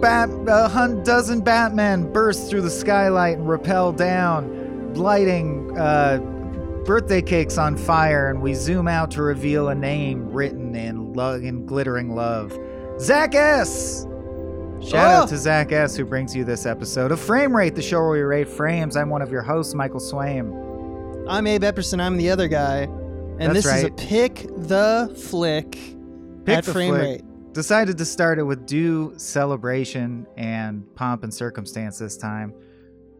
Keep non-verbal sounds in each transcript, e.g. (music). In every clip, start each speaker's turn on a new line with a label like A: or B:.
A: Bat, a hun- dozen Batmen burst through the skylight and rappel down, lighting uh, birthday cakes on fire, and we zoom out to reveal a name written in, lo- in glittering love. Zach S. Shout
B: Oh.
A: out to Zach S. who brings you this episode of Frame Rate, the show where we rate frames. I'm one of your hosts, Michael Swaim.
B: I'm Abe Epperson. I'm the other guy, and
A: That's
B: this is a pick the flick
A: Pick
B: at
A: the
B: frame
A: flick.
B: rate.
A: Decided to start it with due celebration and pomp and circumstance this time.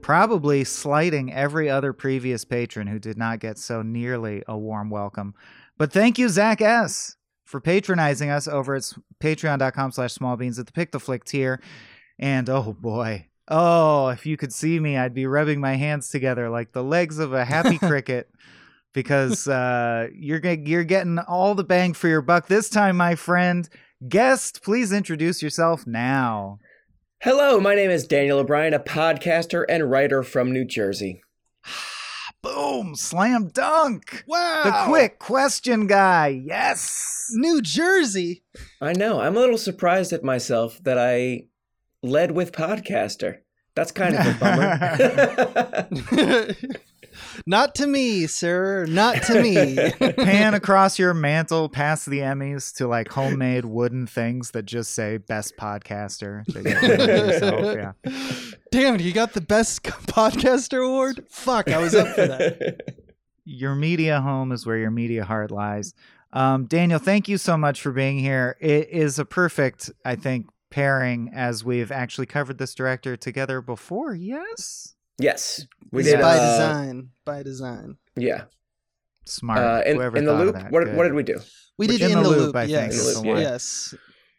A: Probably slighting every other previous patron who did not get so nearly a warm welcome. But thank you, Zach S., for patronizing us over at patreon.com slash smallbeans at the Pick the Flick tier. And oh boy, oh, if you could see me, I'd be rubbing my hands together like the legs of a happy (laughs) cricket because uh, you're, you're getting all the bang for your buck this time, my friend. Guest, please introduce yourself now.
C: Hello, my name is Daniel O'Brien, a podcaster and writer from New Jersey. (sighs)
A: Boom, slam dunk.
B: Wow,
A: The quick question guy. Yes.
B: New Jersey.
C: I know, I'm a little surprised at myself that I led with podcaster. That's kind of a bummer. (laughs) (laughs) (laughs)
B: Not to me, sir. Not to me. (laughs)
A: Pan across your mantle past the Emmys to like homemade wooden things that just say best podcaster. that you made yourself, (laughs) Yeah.
B: Damn, you got the best (laughs) podcaster award. Fuck, I was up for that.
A: Your media home is where your media heart lies. Um, Daniel, thank you so much for being here. It is a perfect, I think, pairing as we've actually covered this director together before. Yes.
C: Yes, we
B: This is
C: did.
B: by
C: uh,
B: design. By design.
C: Yeah.
A: Smart.
C: Uh, in
A: Whoever
C: in the
A: thought of
C: loop,
A: that.
C: what, what did we do?
B: We
A: Which
B: did
A: in
B: in,
A: the
B: the
A: loop,
B: loop.
A: I think,
B: yes,
C: is the
B: yes.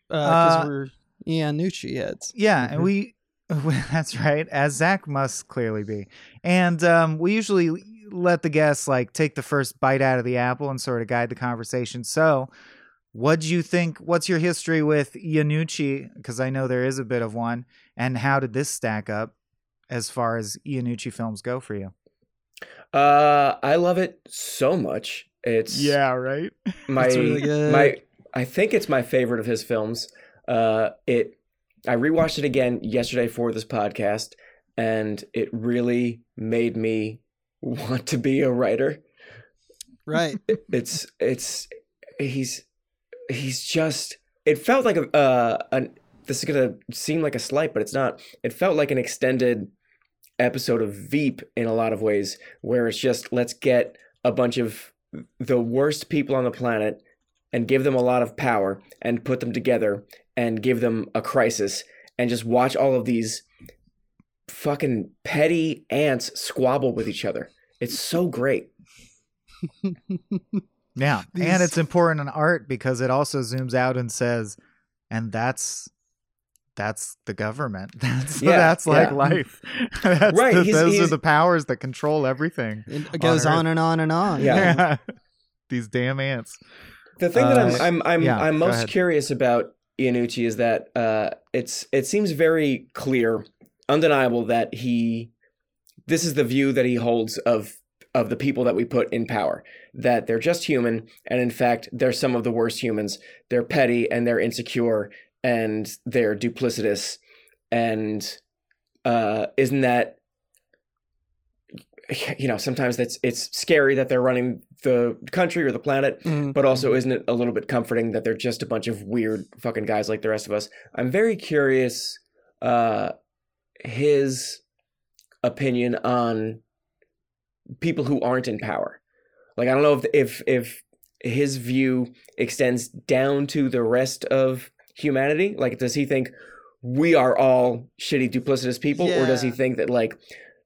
B: Because
A: Uh,
B: we're Iannucci heads.
A: Yeah, and we (laughs) that's right, as Zach must clearly be. And um, we usually let the guests like take the first bite out of the apple and sort of guide the conversation. So, what do you think? What's your history with Iannucci? Because I know there is a bit of one. And how did this stack up as far as Iannucci films go for you?
C: Uh, I love it so much. It's yeah,
A: right. (laughs)
C: my
B: It's really good.
C: my I think it's my favorite of his films. Uh, it I rewatched it again yesterday for this podcast, and it really made me want to be a writer.
B: Right.
C: It's it's he's he's just it felt like a uh an this is gonna seem like a slight, but it's not. It felt like an extended episode of Veep in a lot of ways, where it's just let's get a bunch of the worst people on the planet and give them a lot of power and put them together and give them a crisis and just watch all of these fucking petty ants squabble with each other. It's so great. (laughs)
A: Yeah, and it's important in art because it also zooms out and says, and that's that's the government. (laughs) That's
C: Yeah,
A: that's like
C: yeah.
A: life. (laughs) that's
C: Right,
A: the-
C: he's-
A: those are the powers that control everything.
B: It goes
A: Earth.
B: on and on and on.
C: Yeah. (laughs)
A: These damn ants.
C: The thing that
A: Uh,
C: I'm I'm I'm,
A: yeah,
C: I'm most curious about Iannucci is that uh, it's it seems very clear, undeniable that he this is the view that he holds of of the people that we put in power that they're just human and in fact they're some of the worst humans they're petty and they're insecure and they're duplicitous. And uh, isn't that you know sometimes that's it's scary that they're running the country or the planet
B: Mhm.
C: but also isn't it a little bit comforting that they're just a bunch of weird fucking guys like the rest of us? I'm very curious uh his opinion on people who aren't in power. Like i don't know if if if his view extends down to the rest of humanity? Like does he think we are all shitty duplicitous people? Or does he think that like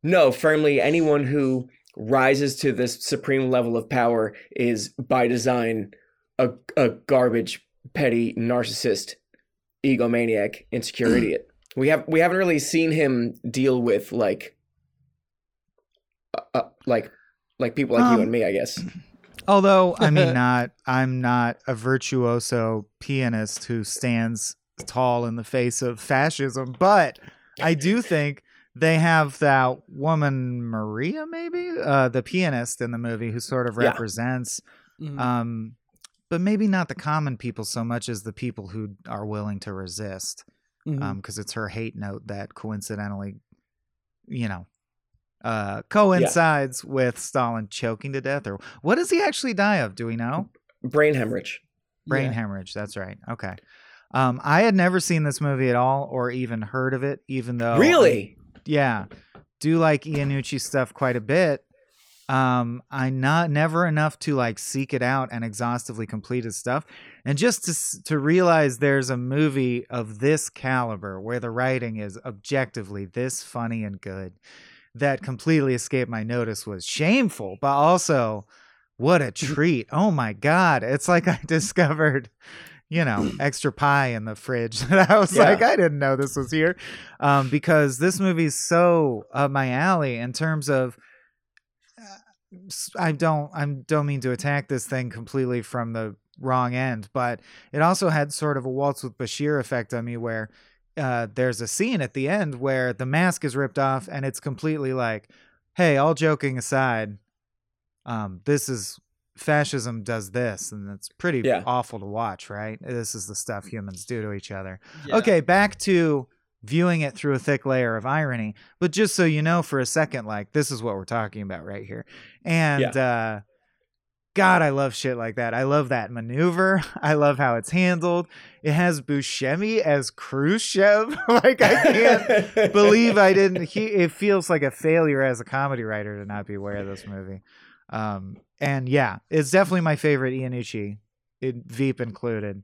C: no firmly anyone who rises to this supreme level of power is by design a, a garbage petty narcissist egomaniac insecure (clears throat) idiot? We have we haven't really seen him deal with like uh, uh, like like people like
A: Um,
C: you and me i guess
A: Although I mean, (laughs) not I'm not a virtuoso pianist who stands tall in the face of fascism, but I do (laughs) think they have that woman Maria, maybe uh, the pianist in the movie, who sort of
C: Yeah.
A: represents
B: Mhm.
A: um, but maybe not the common people so much as the people who are willing to resist.
B: Mhm.
A: Um, because it's her hate note that coincidentally, you know, uh, coincides with Stalin choking to death. Or what does he actually die of? Do we know?
C: Brain hemorrhage.
A: Brain
B: Yeah.
A: hemorrhage. That's right. Okay. Um, I had never seen this movie at all or even heard of it, even though I-
C: really?
A: yeah, do like Iannucci stuff quite a bit. Um, I not never enough to like seek it out and exhaustively complete his stuff, and just to s- to realize there's a movie of this caliber where the writing is objectively this funny and good that completely escaped my notice was shameful, but also what a treat! Oh my god, it's like I (laughs) discovered. You know, (clears throat) extra pie in the fridge (laughs) that I was
C: Yeah.
A: like, I didn't know this was here um, because this movie's so up my alley in terms of. uh, I don't. I don't mean to attack this thing completely from the wrong end, but it also had sort of a waltz with Bashir effect on me, where uh, there's a scene at the end where the mask is ripped off, and it's completely like, "Hey, all joking aside, um, this is fascism does this, and it's pretty
C: Yeah.
A: awful to watch, right? This is the stuff humans do to each other."
B: Yeah.
A: Okay, back to viewing it through a thick layer of irony. But just so you know for a second, like this is what we're talking about right here. And uh God, I love shit like that. I love that maneuver. (laughs) I love how it's handled. It has Buscemi as Khrushchev. (laughs) like I can't believe I didn't. He it feels like a failure as a comedy writer to not be aware of this movie. Um, and yeah, it's definitely my favorite Iannucci, it, Veep included.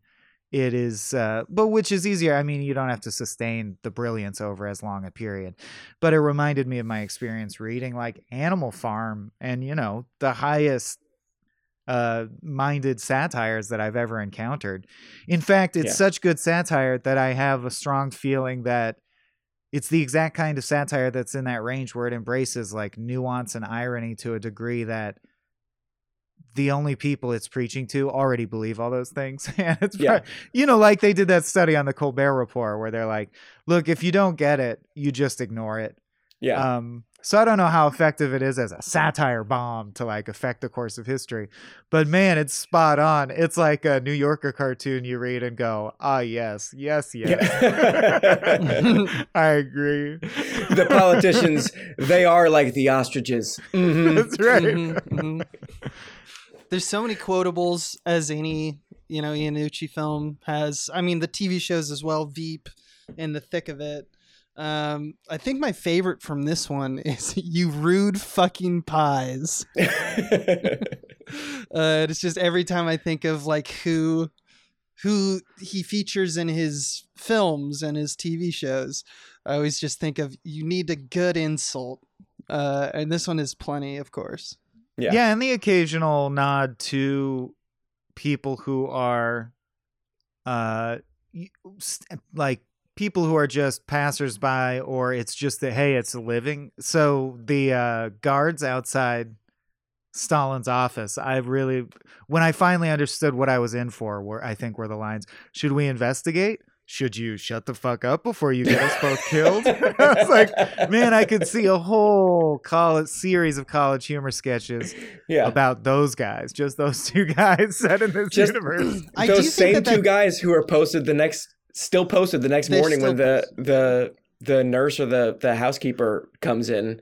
A: It is, uh, but which is easier. I mean, you don't have to sustain the brilliance over as long a period. But it reminded me of my experience reading like Animal Farm and you know the highest uh minded satires that I've ever encountered. In fact, it's
C: Yeah.
A: such good satire that I have a strong feeling that it's the exact kind of satire that's in that range where it embraces like nuance and irony to a degree that the only people it's preaching to already believe all those things. (laughs) and it's
C: Yeah.
A: pro- you know, like they did that study on the Colbert Report where they're like, look, if you don't get it, you just ignore it.
C: Yeah.
A: Um, so I don't know how effective it is as a satire bomb to like affect the course of history, but man, it's spot on. It's like a New Yorker cartoon you read and go, ah, yes, yes, yes. (laughs) I agree.
C: the politicians, they are like the ostriches. Mhm. (laughs)
A: That's right.
B: Mhm, mhm. There's so many quotables as any you know Iannucci film has. I mean, the TV shows as well. Veep, in the thick of it. Um, I think my favorite from this one (laughs) is "You rude fucking pies." (laughs) uh, it's just every time I think of like who who he features in his films and his TV shows, I always just think of you need a good insult. Uh, and this one is plenty, of course.
C: Yeah.
A: Yeah. and the occasional nod to people who are uh like people who are just passersby or it's just that hey it's a living so the uh guards outside Stalin's office I really when I finally understood what I was in for were I think were the lines should we investigate should you shut the fuck up before you get us both killed (laughs) I was like man I could see a whole college series of college humor sketches
C: yeah.
A: about those guys, just those two (laughs) guys set in this
C: Just-
A: universe. (clears throat)
B: I do
C: Those
B: think
C: same
B: that
C: two
B: that-
C: guys who are posted the next, still posted the next
B: They're
C: morning when
B: still
C: the the the nurse or the the housekeeper comes in,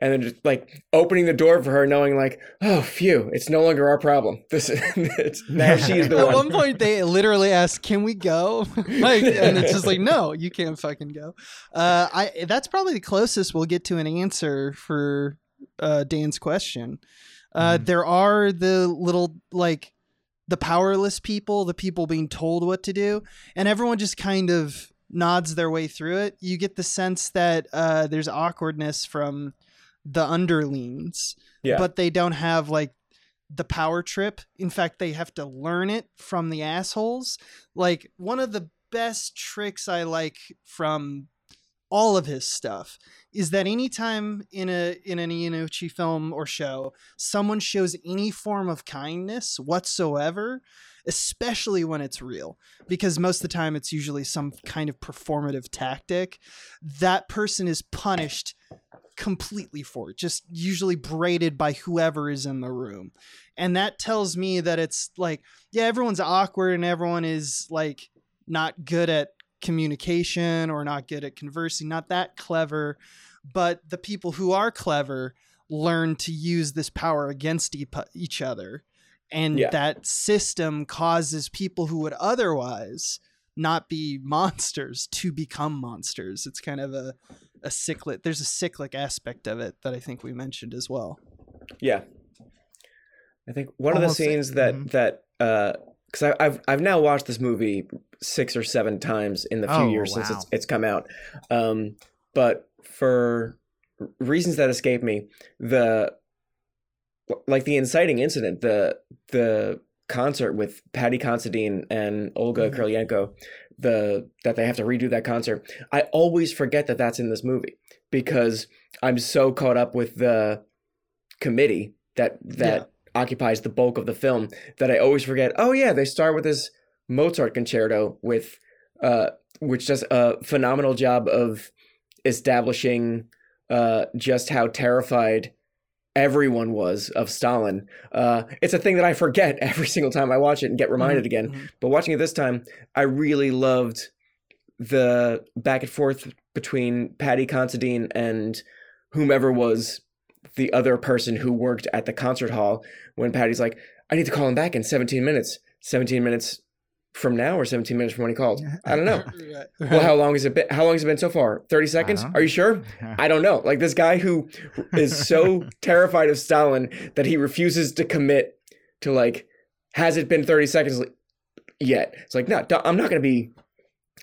C: and then just like opening the door for her, knowing like, oh, phew, it's no longer our problem. This is (laughs) it's, now (laughs) she's the
B: At
C: one.
B: one point, they literally ask, "Can we go?" (laughs) like, and it's just like, "No, you can't fucking go." Uh, I that's probably the closest we'll get to an answer for uh, Dan's question. Uh,
A: Mhm.
B: There are the little like the powerless people, the people being told what to do, and everyone just kind of nods their way through it. You get the sense that uh, there's awkwardness from the underlings
C: Yeah.
B: but they don't have like the power trip. In fact, they have to learn it from the assholes. Like one of the best tricks I like from all of his stuff is that anytime in a in an Iannucci film or show someone shows any form of kindness whatsoever, especially when it's real, because most of the time it's usually some kind of performative tactic, that person is punished completely for it, just usually braided by whoever is in the room. and that tells me that it's like yeah everyone's awkward and everyone is like not good at communication or not good at conversing not that clever but the people who are clever learn to use this power against e- each other and
C: Yeah.
B: that system causes people who would otherwise not be monsters to become monsters it's kind of a a cyclic there's a cyclic aspect of it that i think we mentioned as well
C: Yeah. I think one of the
A: Almost-
C: scenes that
A: mhm.
C: that uh because I've I've now watched this movie six or seven times in the few
A: Oh,
C: years since it's it's come out, um, but for reasons that escape me, the like the inciting incident, the the concert with Paddy Considine and Olga
B: Mhm.
C: Kurylenko, the that they have to redo that concert. I always forget that that's in this movie because I'm so caught up with the committee that that occupies the bulk of the film that I always forget. Oh yeah, they start with this Mozart concerto with uh which does a phenomenal job of establishing uh just how terrified everyone was of Stalin. Uh it's a thing that I forget (laughs) every single time I watch it and get reminded again.
B: Mhm.
C: But watching it this time, I really loved the back and forth between Paddy Considine and whomever was the other person who worked at the concert hall when Paddy's like, I need to call him back in 17 minutes. 17 minutes from now or 17 minutes from when he called? I don't know. (laughs) Well, how long has it been? How long has it been so far? 30 seconds?
A: don't
C: Are you sure? (laughs) I don't know. Like this guy who is so (laughs) terrified of Stalin that he refuses to commit to like, has it been 30 seconds yet? It's like, no, I'm not going to be,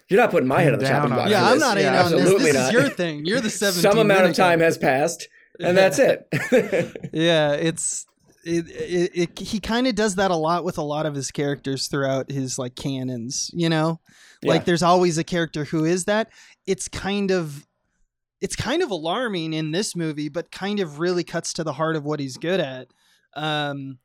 C: you're not putting my head on the chopping block.
B: yeah,
C: for
B: I'm
C: this.
B: not in
A: Yeah,
B: on this.
C: absolutely
B: This
C: not.
B: is your thing. You're the 17
C: Some amount of
B: minute guy.
C: time has passed, and that's it. (laughs)
B: yeah, it's it, it, it he kind of does that a lot with a lot of his characters throughout his like canons, you know?
C: Yeah.
B: Like there's always a character who is that. It's kind of it's kind of alarming in this movie, but kind of really cuts to the heart of what he's good at. Um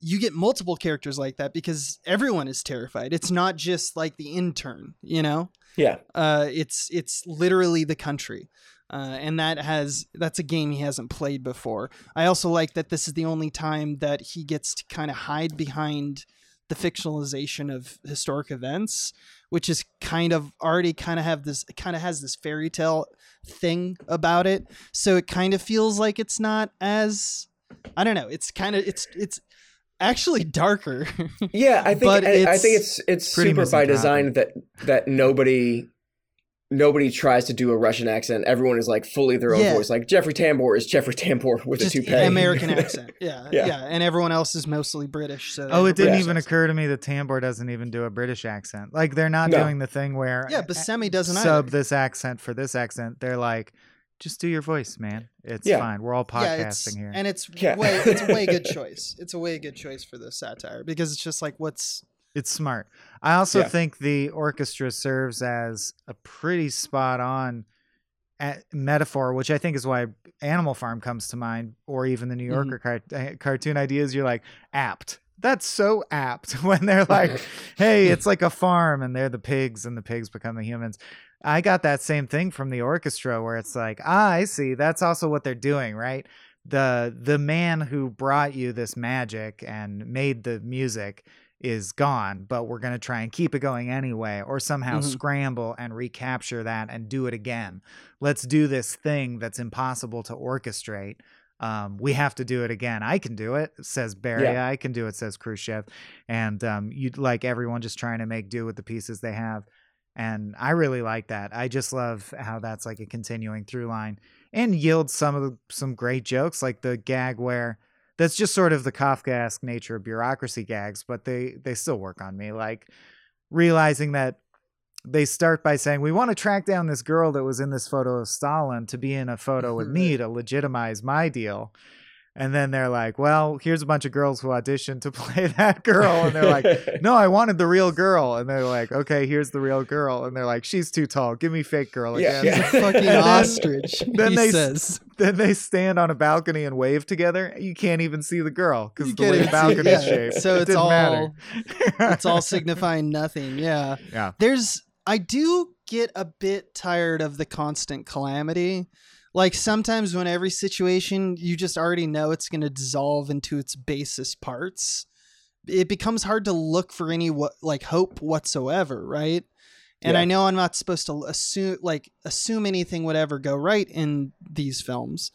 B: you get multiple characters like that because everyone is terrified. It's not just like the intern, you know?
C: yeah,
B: uh, it's it's literally the country, uh, and that has that's a game he hasn't played before. I also like that this is the only time that he gets to kind of hide behind the fictionalization of historic events, which is kind of already kind of have this kind of has this fairy tale thing about it. So it kind of feels like it's not as I don't know. It's kind of it's it's actually darker. (laughs)
C: yeah. I think I, I think it's it's super by design that that nobody nobody tries to do a Russian accent. Everyone is like fully their own
B: Yeah.
C: voice. Like Jeffrey Tambor is Jeffrey Tambor with
B: just
C: a toupee.
B: American (laughs) accent. Yeah,
C: Yeah.
B: yeah, and everyone else is mostly British. So
A: Oh, it didn't
C: Yeah.
A: even occur to me that Tambor doesn't even do a British accent. Like they're not
C: No.
A: doing the thing where
B: Yeah, Buscemi doesn't
A: sub
B: either.
A: this accent for this accent. They're like, just do your voice, man. It's
C: Yeah.
A: fine. We're all
B: yeah,
A: podcasting
B: it's,
A: here.
B: and it's
C: Yeah.
B: way it's a way good (laughs) choice. It's a way good choice for the satire because it's just like what's
A: It's smart. I also
C: Yeah.
A: think the orchestra serves as a pretty spot on metaphor, which I think is why Animal Farm comes to mind, or even the New
B: Mhm.
A: Yorker cart- uh, cartoon ideas. You're like, apt. That's so apt (laughs) when they're like, (laughs) hey, it's like a farm and they're the pigs and the pigs become the humans. I got that same thing from the orchestra where it's like, ah, I see. That's also what they're doing, right? The the man who brought you this magic and made the music is gone, but we're going to try and keep it going anyway, or somehow
B: Mhm.
A: scramble and recapture that and do it again. Let's do this thing that's impossible to orchestrate. Um, we have to do it again. I can do it, says Beria.
C: Yeah.
A: I can do it, says Khrushchev. And um, you'd like everyone just trying to make do with the pieces they have. And I really like that. I just love how that's like a continuing through line and yields some of the, some great jokes, like the gag where that's just sort of the Kafkaesque nature of bureaucracy gags, but they they still work on me. Like realizing that they start by saying we want to track down this girl that was in this photo of Stalin to be in a photo with me mm-hmm. to legitimize my deal. And then they're like, well, here's a bunch of girls who auditioned to (laughs) play that girl. And they're like, (laughs) no, I wanted the real girl. And they're like, okay, here's the real girl. And they're like, she's too tall. Give me fake girl
C: Yeah,
A: again.
C: yeah.
B: fucking ostrich.
A: then
B: he
A: they-
B: says.
A: Then they stand on a balcony and wave together. You can't even see the girl because the way the balcony
B: yeah.
A: shaped.
B: So
A: It
B: it's all
A: matter.
B: it's all signifying nothing. Yeah.
A: Yeah.
B: There's I do get a bit tired of the constant calamity. like sometimes when every situation you just already know it's going to dissolve into its basest parts it becomes hard to look for any what like hope whatsoever right and
C: Yeah.
B: i know i'm not supposed to assume like assume anything would ever go right in these films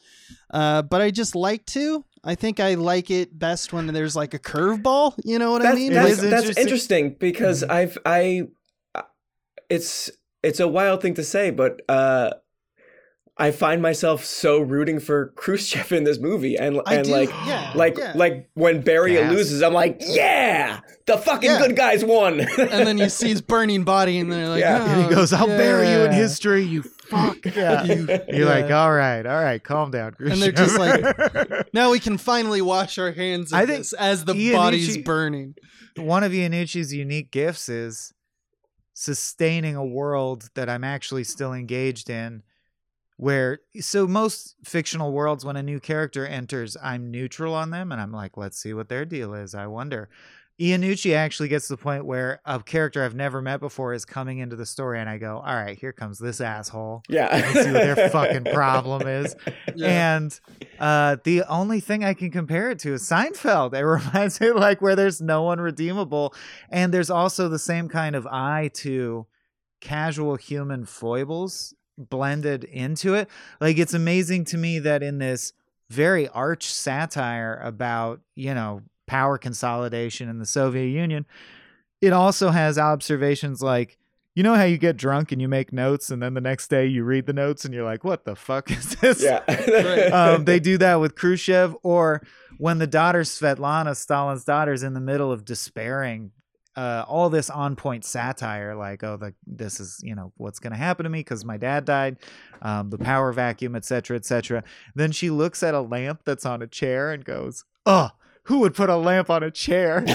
B: uh, but i just like to i think i like it best when there's like a curveball you know what i mean
A: It
C: that's,
A: is
C: that's
A: interesting.
C: interesting because
A: Mhm.
C: I've I, it's it's a wild thing to say, but uh, I find myself so rooting for Khrushchev in this movie, and
B: I
C: and
B: do,
C: like
B: yeah,
C: like
B: yeah.
C: like when Barry
A: Yes.
C: loses, I'm like, yeah, the fucking
B: Yeah.
C: good guys won. (laughs)
B: and then you see his burning body and they're like
C: Yeah.
A: Oh, and he
B: "Oh,
A: goes, "I'll bury you in history, you fuck." (laughs) Yeah.
B: You-
A: You're like, "All right, all right, calm down." Khrushchev.
B: And they're just
A: Khrushchev." (laughs)
B: now we can finally wash our hands of
A: I think
B: this as the
A: Iannucci-
B: body's burning.
A: one of Iannucci's unique gifts is sustaining a world that I'm actually still engaged in. Where so most fictional worlds, when a new character enters, I'm neutral on them, and I'm like, let's see what their deal is. I wonder. Iannucci actually gets to the point where a character I've never met before is coming into the story, and I go, all right, here comes this asshole.
C: yeah,
A: Let's see what their fucking (laughs) problem is. Yeah. And uh, the only thing I can compare it to is Seinfeld. It (laughs) reminds me like where there's no one redeemable, and there's also the same kind of eye to casual human foibles blended into it. Like it's amazing to me that in this very arch satire about you know power consolidation in the Soviet Union, it also has observations like. You know how you get drunk and you make notes, and then the next day you read the notes and you're like, "What the fuck is this?"
C: yeah.
A: um, they do that with Khrushchev, or when the daughter Svetlana, Stalin's daughter, is in the middle of despairing. Uh, all this on point satire, like, oh, the, this is, you know, what's going to happen to me because my dad died, um, the power vacuum, et cetera, et cetera. Then she looks at a lamp that's on a chair and goes, oh, who would put a lamp on a chair? (laughs)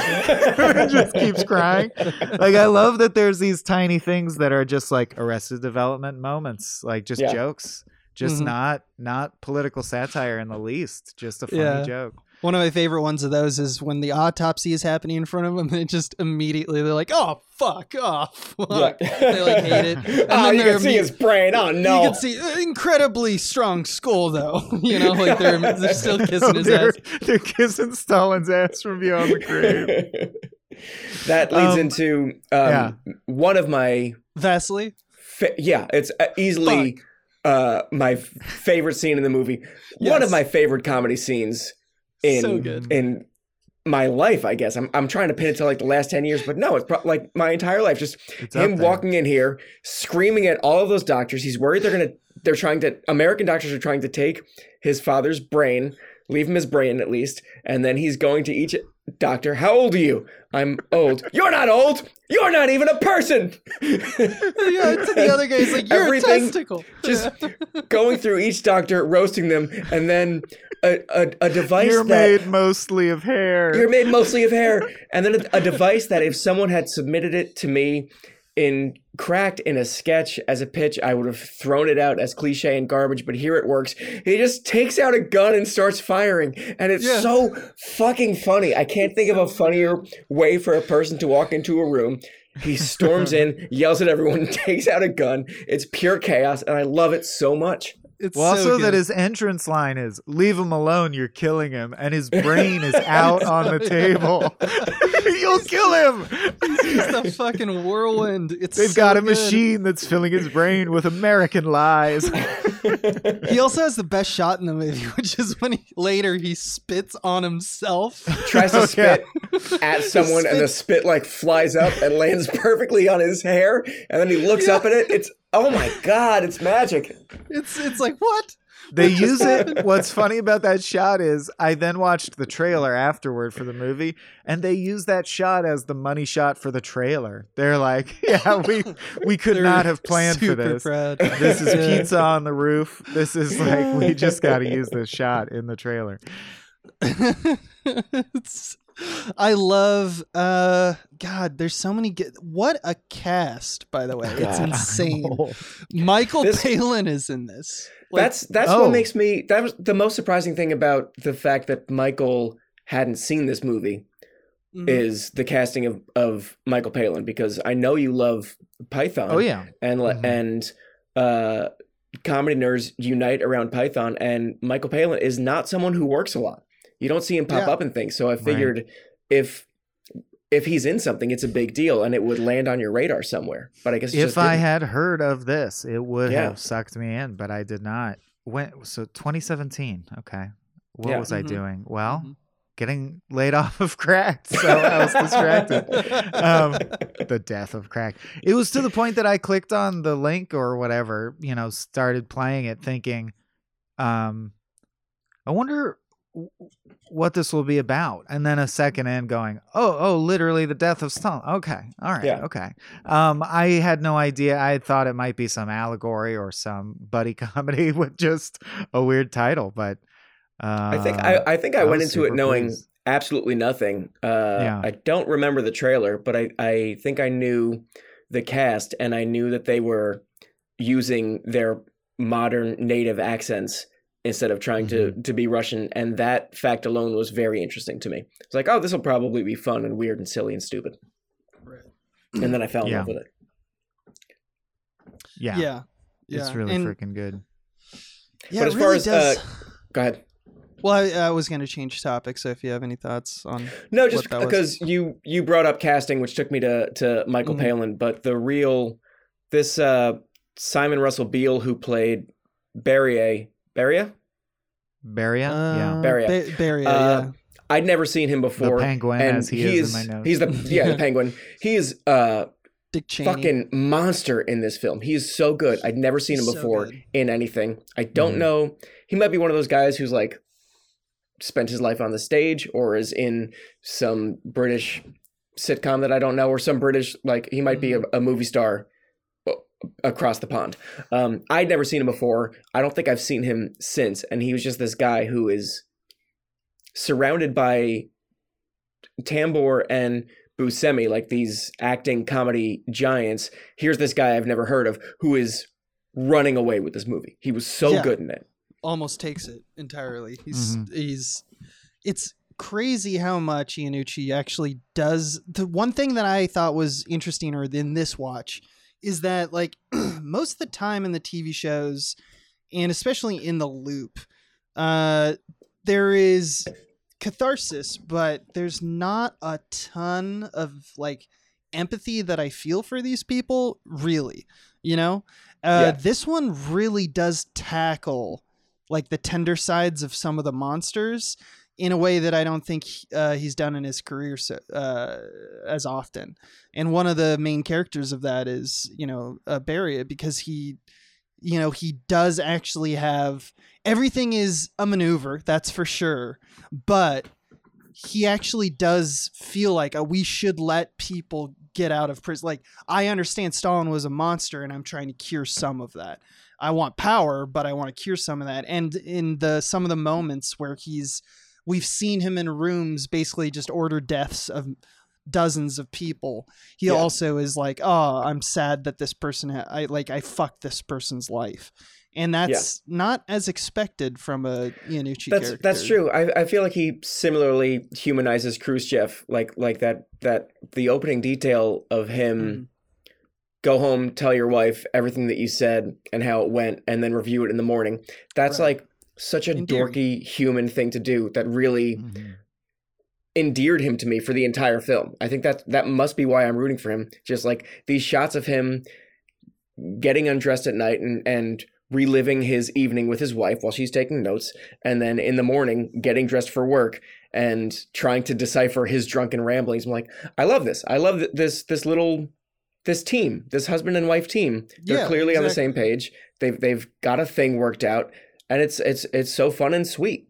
A: just keeps crying. Like, I love that there's these tiny things that are just like arrested development moments, like just
C: Yeah.
A: jokes just
B: Mhm.
A: not not political satire in the least just a funny
B: Yeah.
A: joke
B: One of my favorite ones of those is when the autopsy is happening in front of them. (laughs) They just immediately they're like, "Oh fuck off!"
C: Yeah.
B: they like hate it. (laughs) And
C: oh,
B: then
C: you can see his brain. Oh no!
B: You can see uh, incredibly strong skull though. (laughs) you know, like they're they're still kissing his
A: they're,
B: ass.
A: they're kissing stalin's ass from beyond the grave
C: that leads
A: Um,
C: into um, one of my
B: Vasily.
C: fa- yeah, it's uh, easily uh, my favorite scene in the movie. One of my favorite comedy scenes in
B: So good.
C: in my life. I guess I'm I'm trying to pin it to like the last ten years, but no, it's pro- like my entire life. Just
A: It's
C: him walking in here, screaming at all of those doctors. He's worried they're gonna. They're trying to. American doctors are trying to take his father's brain, leave him his brain at least, and then he's going to each doctor. How old are you? I'm old. You're not old. You're not even a person. (laughs)
B: yeah, to the other guy's like, "You're
C: Everything
B: a testicle."
C: just (laughs) going through each doctor, roasting them, and then a, a, a device
A: you're
C: that
A: made mostly of hair
C: you're made mostly of hair, and then a, a device that if someone had submitted it to me in cracked in a sketch as a pitch, I would have thrown it out as cliche and garbage. But here it works. He just takes out a gun and starts firing, and it's
B: Yeah.
C: so fucking funny. I can't think of a funnier way for a person to walk into a room. He storms (laughs) in, yells at everyone, (laughs) takes out a gun. It's pure chaos, and I love it so much.
B: It's
A: well,
B: so
A: also that his entrance line is "Leave him alone, you're killing him," and his brain is (laughs) out on the table. (laughs) (laughs) You'll kill him.
B: It's the fucking whirlwind. It's
A: They've
B: so
A: got a
B: good.
A: machine that's filling his brain with American lies. (laughs)
B: He also has the best shot in the movie, (laughs) which is when he, later he spits on himself.
C: Tries to (laughs)
A: Oh, yeah.
C: spit at someone, and the spit like flies up and lands perfectly on his hair, and then he looks up at it. It's oh my god, it's magic.
B: It's it's like what?
A: They (laughs) use it. What's funny about that shot is I then watched the trailer afterward for the movie, and they use that shot as the money shot for the trailer. They're like, (laughs) "Yeah, we we could
B: They're
A: not have planned for this.
B: proud.
A: This is (laughs) pizza on the roof. This is like we just got to use this shot in the trailer."
B: It's- I love uh God, there's so many good what a cast, by the way. It's
C: God. (laughs)
B: insane. Michael
C: This-
B: Palin is in this. Like,
C: That's that's
A: Oh.
C: what makes me. That was the most surprising thing about the fact that Michael hadn't seen this movie
B: mhm.
C: is the casting of of Michael Palin because I know you love Python.
A: Oh yeah,
C: and
A: Mhm.
C: and uh comedy nerds unite around Python, and Michael Palin is not someone who works a lot. You don't see him pop
B: Yeah.
C: up in things. So I figured if if he's in something, it's a big deal, and it would land on your radar somewhere. But I guess
A: if
C: just
A: I
C: didn't.
A: had heard of this, it would
C: Yeah.
A: have sucked me in, but I did not. When so 2017. Okay, what
C: Yeah.
A: was I
B: Mhm.
A: doing? Well,
B: Mhm.
A: getting laid (laughs) off of crack, so I was distracted. um, the death of crack. It was to the point that I clicked on the link or whatever, you know, started playing it, thinking, um, I wonder w- what this will be about. And then a second in, going, oh, oh, literally the death of Stalin. Okay, all right,
C: Yeah.
A: okay. Um, I had no idea. I thought it might be some allegory or some buddy (laughs) comedy with just a weird title, but. Uh,
C: I think I, I think I, went into it knowing
A: pleased.
C: absolutely nothing. Uh,
A: Yeah.
C: I don't remember the trailer, but I, I think I knew the cast and I knew that they were using their modern native accents instead of trying to to be Russian, and that fact alone was very interesting to me. It's like, oh, this will probably be fun and weird and silly and stupid, and then I (clears throat) fell in
A: Yeah.
C: love with it.
A: yeah,
B: yeah.
A: it's
B: yeah.
A: really
B: And-
A: freaking good.
B: Yeah,
C: But
B: it
C: as far
B: really
C: as,
B: does.
C: uh, Go ahead.
B: well, I, I was going to change topics, so if you have any thoughts on,
C: No, just
B: what that was.
C: because you you brought up casting, which took me to to Michael
B: Mhm.
C: Palin, but the real this uh Simon Russell Beale who played Barrier Barrier.
A: Beria, yeah,
B: uh,
C: Beria.
B: Ba- Beria,
C: Uh,
B: yeah.
C: I'd never seen him before.
A: the
C: before,
A: penguin
C: and
A: as he,
C: he
A: is,
C: is
A: in my notes.
C: he's the (laughs) yeah the penguin. He is uh
B: Dick Cheney.
C: fucking monster in this film. He is so good. I'd never seen him
B: He's so
C: before
B: good.
C: in anything. I don't
A: Mhm.
C: know. He might be one of those guys who's like spent his life on the stage or is in some British sitcom that I don't know or some British like he might be a, a movie star o- across the pond. Um, I'd never seen him before. I don't think I've seen him since, and he was just this guy who is surrounded by Tambor and Buscemi, like these acting comedy giants. Here's this guy I've never heard of who is running away with this movie. He was so
B: Yeah.
C: good in it.
B: almost takes it entirely. He's
A: Mhm.
B: he's it's crazy how much Iannucci actually does. The one thing that I thought was interesting or in this watch is that like (clears throat) most of the time in the TV shows and especially in the loop uh there is catharsis but there's not a ton of like empathy that I feel for these people really you know uh
C: Yeah.
B: this one really does tackle like the tender sides of some of the monsters in a way that I don't think uh, he's done in his career so, uh, as often. And one of the main characters of that is, you know, uh, Barrier because he, you know, he does actually have everything is a maneuver, that's for sure. But he actually does feel like uh, we should let people get out of prison. Like I understand Stalin was a monster, and I'm trying to cure some of that. I want power, but I want to cure some of that. And in the some of the moments where he's we've seen him in rooms basically just order deaths of dozens of people. He
C: Yeah.
B: also is like, "Oh, I'm sad that this person ha- I like I fucked this person's life." And that's not as expected from a Iannucci
C: That's
B: character.
C: that's true. I, I feel like he similarly humanizes Khrushchev, like like that that the opening detail of him
B: Mhm.
C: go home, tell your wife everything that you said and how it went, and then review it in the morning. That's
B: Right.
C: like such a dorky human thing to do that really
A: Mhm.
C: endeared him to me for the entire film. I think that that must be why I'm rooting for him. Just like these shots of him getting undressed at night and and reliving his evening with his wife while she's taking notes and then in the morning getting dressed for work and trying to decipher his drunken ramblings. I'm like, I love this. I love th- this this little this team, this husband and wife team. They're
B: Yeah,
C: clearly on the same page. They've they've got a thing worked out and it's it's it's so fun and sweet.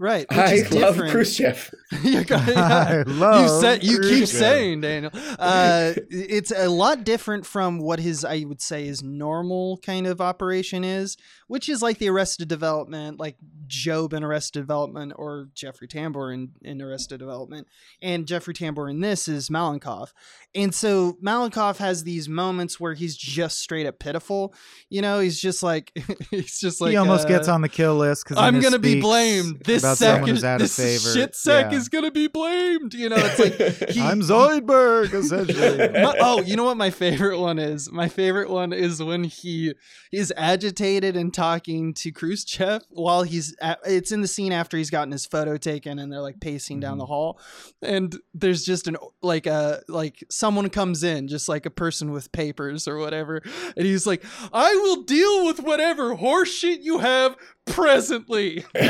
B: Right. (laughs)
C: I
B: is
C: love. Khrushchev. (laughs) (laughs)
B: You got-
A: I love
B: you said you keep saying Daniel. Uh, it's a lot different from what his I would say his normal kind of operation is, which is like the Arrested Development, like Gob in Arrested Development or Jeffrey Tambor in, in Arrested Development, and Jeffrey Tambor in this is Malenkov, and so Malenkov has these moments where he's just straight up pitiful. You know, he's just like (laughs) he's just like
A: he almost
B: uh,
A: gets on the kill list because
B: I'm gonna be blamed. This
A: about
B: sack
A: someone
B: is,
A: out of
B: this
A: favor.
B: shit sack
A: Yeah.
B: is gonna be blamed. You know, it's like (laughs) he,
A: I'm Zoidberg, essentially. (laughs)
B: My- oh, you know what my favorite one is? My favorite one is when he is agitated and talking to Khrushchev while he's at, it's in the scene after he's gotten his photo taken and they're like pacing down the mm-hmm. hall and there's just an like a like someone comes in just like a person with papers or whatever and he's like I will deal with whatever horseshit you have presently (laughs) which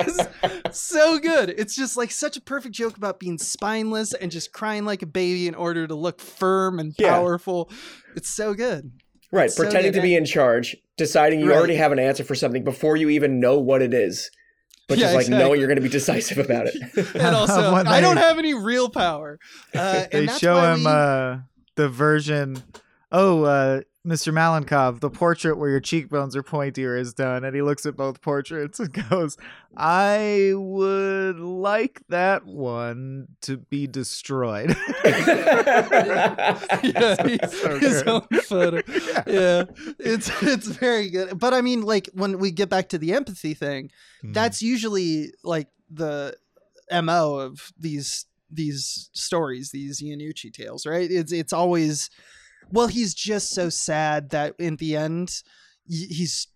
B: is so good. It's just like such a perfect joke about being spineless and just crying like a baby in order to look firm and
C: Yeah.
B: powerful. It's so good.
C: Right,
B: So
C: pretending to be in charge, deciding you
B: Right.
C: already have an answer for something before you even know what it is, but
B: Yeah,
C: just like knowing you're going to be decisive about it. (laughs)
B: And (laughs) also,
A: When
B: I don't have any real power. Uh, (laughs)
A: they
B: and that's
A: show
B: why
A: him
B: we-
A: uh, the version. Oh, uh, Mr. Malenkov, the portrait where your cheekbones are pointier is done, and he looks at both portraits and (laughs) goes, "I would like that one to be destroyed." (laughs)
B: yeah, he-
A: So
B: his
A: good.
B: own photo. Yeah, (laughs) it's it's very good. But I mean, like when we get back to the empathy thing,
A: Hmm.
B: that's usually like the mo of these these stories these Iannucci tales right it's it's always well he's just so sad that in the end he's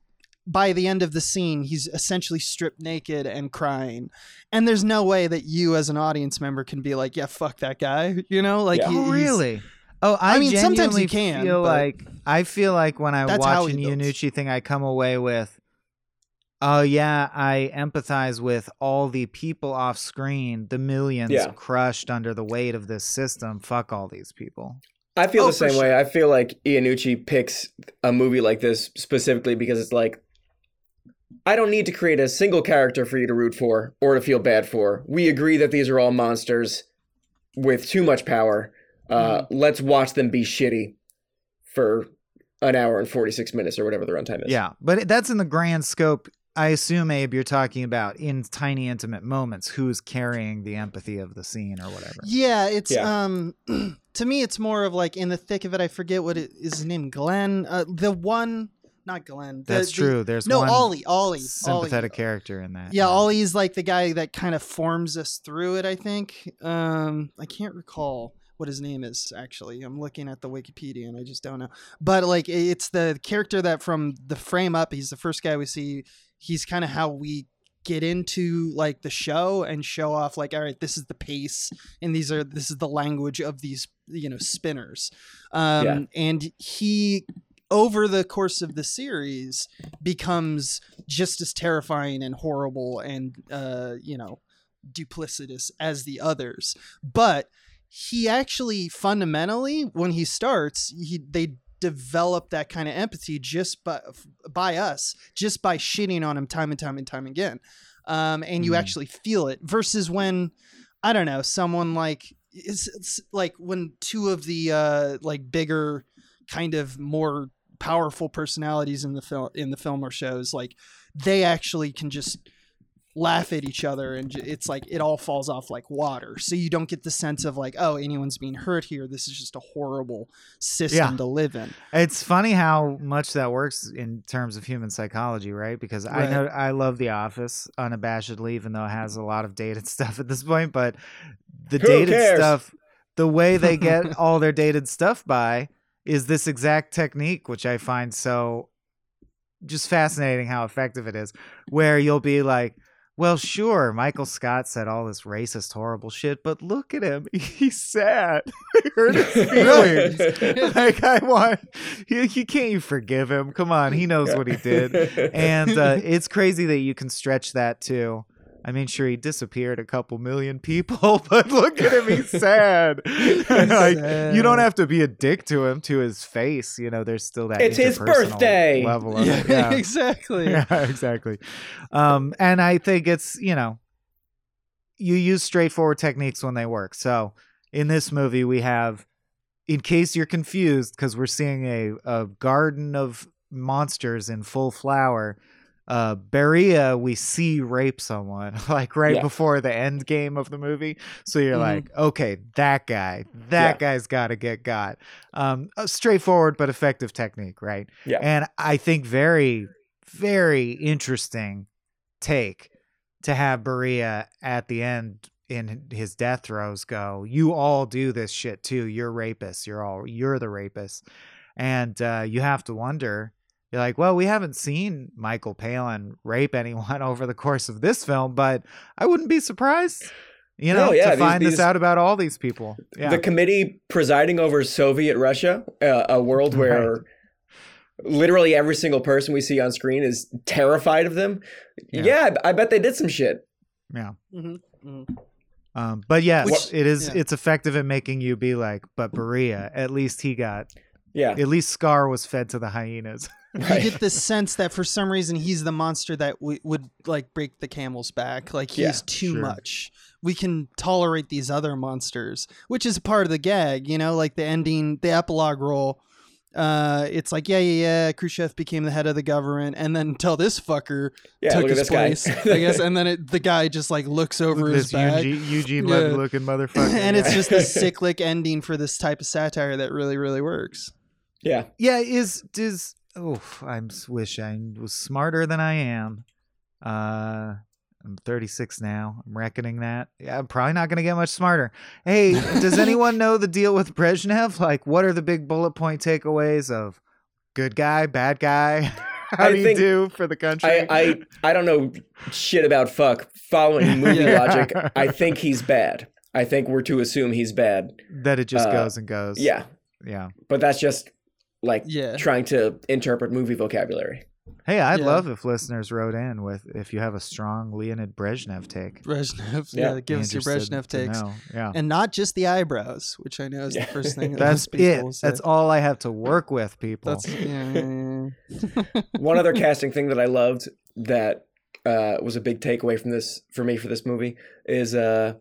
B: by the end of the scene he's essentially stripped naked and crying and there's no way that you as an audience member can be like yeah fuck that guy (laughs) you know like
C: Yeah.
B: Oh, he-
A: Oh, really? Oh, I,
B: I mean, sometimes you can,
A: feel like I feel like when I watch
B: how
A: an
B: he
A: thing, I come away with, oh yeah, I empathize with all the people off screen, the millions
C: Yeah.
A: crushed under the weight of this system. Fuck all these people.
C: I feel
B: Oh,
C: the same way. I feel like Iannucci picks a movie like this specifically because it's like, I don't need to create a single character for you to root for or to feel bad for. We agree that these are all monsters with too much power. Uh,
B: Mm-hmm.
C: Let's watch them be shitty for an hour and 46 minutes or whatever the runtime is.
A: Yeah, but that's in the grand scope. I assume, Abe, you're talking about in tiny, intimate moments who's carrying the empathy of the scene or whatever.
B: Yeah, it's
C: Yeah.
B: um (clears throat) to me it's more of like in the thick of it I forget what it is his name Glenn uh, the one not Glenn the-
A: That's
B: the-
A: true. There's
B: no
A: one
B: Ollie Ollie
A: sympathetic
B: Ollie.
A: character in that.
B: Yeah, Ollie's like the guy that kind of forms us through it I think um I can't recall what his name is actually I'm looking at the Wikipedia and I just don't know but like it's the character that from the frame up he's the first guy we see he's kind of how we get into like the show and show off like all right this is the pace and these are this is the language of these you know spinners um
C: Yeah.
B: and he over the course of the series becomes just as terrifying and horrible and uh you know duplicitous as the others but he actually fundamentally when he starts he they develop that kind of empathy just by by us just by shitting on him time and time and time again um and you
A: Mhm.
B: actually feel it versus when i don't know someone like it's, it's like when two of the uh like bigger kind of more powerful personalities in the film in the film or shows like they actually can just laugh at each other and it's like it all falls off like water so you don't get the sense of like oh anyone's being hurt here this is just a horrible system
A: Yeah.
B: to live in
A: It's funny how much that works in terms of human psychology, right? Because I know I love The Office unabashedly, even though it has a lot of dated (laughs) stuff at this point. But the
C: Who
A: dated
C: cares?
A: stuff, the way they (laughs) get all their dated stuff by is this exact technique, which I find so just fascinating how effective it is. Where you'll be like, well, sure, Michael Scott said all this racist, horrible shit, but look at him. (laughs) He's sad. (laughs) Hurt his feelings. (laughs) like I want you, you can't you forgive him. Come on, he knows what he did. And uh, it's crazy that you can stretch that too. I mean, sure, he disappeared a couple million people, (laughs) but look at him, he's sad. (laughs) (laughs) like you don't have to be a dick to him to his face. You know, there's still that
C: It's his birthday.
A: level of
B: yeah,
A: it. Yeah.
B: exactly
A: yeah, exactly. Um, and I think it's you know, you use straightforward techniques when they work. So in this movie, we have, in case you're confused, because we're seeing a a garden of monsters in full flower. Uh, Beria, we see rape someone (laughs) like right
C: Yeah.
A: before the end game of the movie. So you're
B: Mhm.
A: like, okay, that guy, that
C: Yeah.
A: guy's got to get got. Um, a straightforward but effective technique, right?
C: Yeah.
A: And I think very, very interesting take to have Beria at the end in his death throes go, "You all do this shit too. You're rapists. You're all you're the rapists," and uh, you have to wonder. You're like, well, we haven't seen Michael Palin rape anyone (laughs) over the course of this film, but I wouldn't be surprised, you know,
C: No, yeah,
A: to
C: these-
A: find
C: these-
A: this out about all these people. Yeah.
C: The committee presiding over Soviet Russia, uh, a world (laughs) where literally every single person we see on screen is terrified of them.
A: Yeah.
C: Yeah, I, I bet they did some shit.
A: yeah.
B: Mhm, mhm.
A: Um, but yes,
B: Which-
A: it is.
B: yeah.
A: It's effective at making you be like, but Beria, at least he got,
C: Yeah,
A: at least Scar was fed to the hyenas. (laughs)
B: You get this sense that for some reason he's the monster that w- would like break the camel's back. Like he's
C: Yeah,
B: too
A: sure.
B: much. We can tolerate these other monsters, which is part of the gag. You know, like the ending, the epilogue role. Uh, it's like yeah, yeah, yeah. Khrushchev became the head of the government, and then until this fucker
C: Yeah,
B: took his
C: this guy.
B: place, I guess. And then it, the guy just like looks (laughs) over
A: Look
B: his
A: this
B: back.
A: Eugene, Eugene
B: Yeah.
A: Levy looking motherfucker. (laughs)
B: and it's just a (laughs) cyclic ending for this type of satire that really, really works.
C: yeah.
A: yeah. Is does oh, I wish I was smarter than I am. Uh, I'm 36 now. I'm reckoning that. Yeah, I'm probably not gonna get much smarter. Hey, does (laughs) anyone know the deal with Brezhnev? Like, what are the big bullet point takeaways of good guy, bad guy? (laughs) How
C: I
A: do you do for the country?
C: I, I I don't know shit about fuck. Following (laughs) movie
B: Yeah.
C: logic, I think he's bad. I think we're to assume he's bad.
A: that it just
C: uh,
A: goes and goes.
C: Yeah,
A: yeah.
C: but that's just like
B: Yeah.
C: trying to interpret movie vocabulary.
A: Hey, I'd
B: Yeah.
A: love if listeners wrote in with if you have a strong Leonid Brezhnev take.
B: Brezhnev.
C: Yeah.
B: Yeah,
A: Be
B: give us your Brezhnev takes.
A: Yeah.
B: And not just the eyebrows, which I know is
C: Yeah.
B: the first thing (laughs) that
A: That's
B: most people
A: it.
B: say.
A: That's all I have to work with, people.
C: One other (laughs) casting thing that I loved that uh, was a big takeaway from this for me for this movie is uh,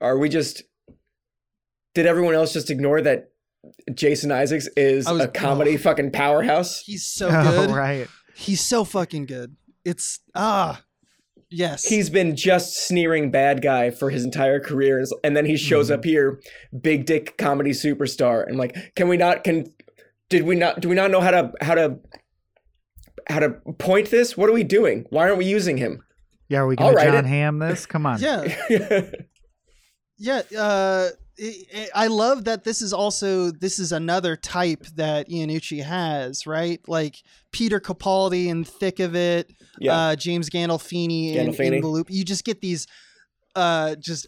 C: are we just did everyone else just ignore that Jason Isaacs is
B: was-
C: a comedy
B: oh.
C: fucking powerhouse?
B: He's so (laughs)
A: oh,
B: good.
A: right.
B: He's so fucking good. It's ah, yes.
C: He's been just sneering bad guy for his entire career, and then he shows
A: Mhm.
C: up here, big dick comedy superstar, and like, can we not? Can did we not? Do we not know how to how to how to point this? What are we doing? Why aren't we using him?
A: Yeah, are we
C: I'll
A: gonna
C: write
A: Jon
C: it.
A: Hamm this? Come on.
B: yeah, (laughs) (laughs) yeah. Uh, i i I love that this is also this is another type that Iannucci has, right? Like Peter Capaldi in Thick of It,
C: yeah,
B: uh, James Gandolfini, in,
C: Gandolfini.
B: in the loop. You just get these uh, just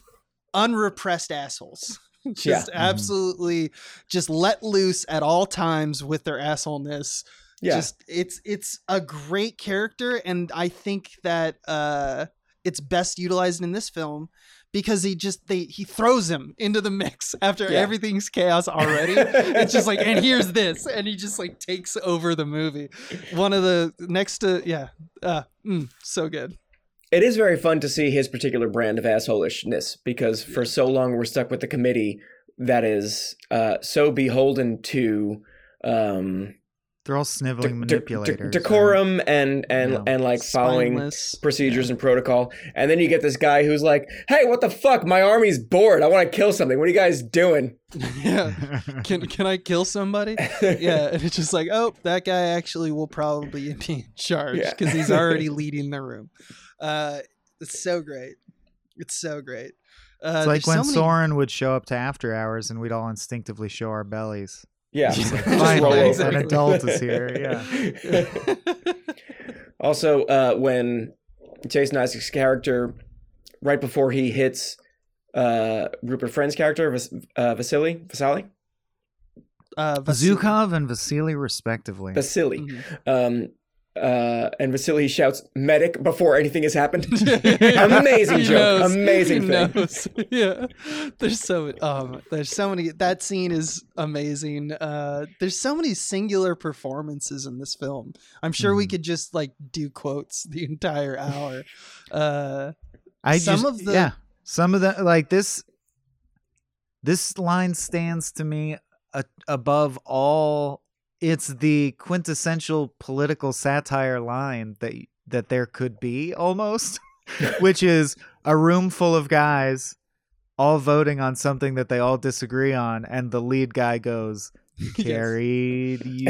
B: unrepressed assholes. (laughs) just
C: Yeah.
A: Mhm.
B: absolutely just let loose at all times with their assholeness.
C: yeah.
B: Just it's it's a great character, and I think that uh, it's best utilized in this film because he just they he throws him into the mix (laughs) after
C: Yeah.
B: everything's chaos already. it's just like, and here's this, and he just like takes over the movie. One of the next to yeah, uh, mm, so good.
C: it is very fun to see his particular brand of assholishness because for so long we're stuck with the committee that is uh, so beholden to um,
A: They're all sniveling
C: de- de-
A: manipulators. right?
C: decorum and and
A: Yeah.
C: and like following
B: Spineless.
C: procedures and protocol. And then you get this guy who's like, "Hey, what the fuck? My army's bored. I want to kill something. What are you guys doing?" (laughs)
B: yeah. Can can I kill somebody? (laughs) yeah, and it's just like, oh, that guy actually will probably (laughs) be in charge
C: Yeah.
B: because he's already leading the room. Uh, it's so great. It's so great. Uh,
A: It's like
B: there's
A: when
B: so many-
A: Soren would show up to after hours and we'd all instinctively show our bellies.
C: Yeah,
A: Just like, (laughs)
C: Just
A: finally,
C: roll
A: an adult is here. Yeah. (laughs)
C: also, uh, when Jason Isaac's character, right before he hits uh, Rupert Friend's character, Vas- uh, Vasily, Vasily,
B: uh, Vasil-
A: Zhukov and Vasily, respectively.
C: Vasily,
B: Mhm.
C: um, uh, and Vasily shouts "medic" before anything has happened. (laughs) Amazing
B: He
C: joke.
B: knows.
C: Amazing
B: He
C: thing.
B: knows. (laughs) Yeah, there's so um, there's so many. That scene is amazing. Uh, there's so many singular performances in this film. I'm sure we
A: Mhm.
B: could just like do quotes the entire hour. Uh,
A: I
B: some
A: just,
B: of the-
A: yeah, some of the like this. This line stands to me a, above all. It's the quintessential political satire line that that there could be almost, (laughs) (laughs) which is a room full of guys all voting on something that they all disagree on, and the lead guy goes, (laughs) carried (laughs)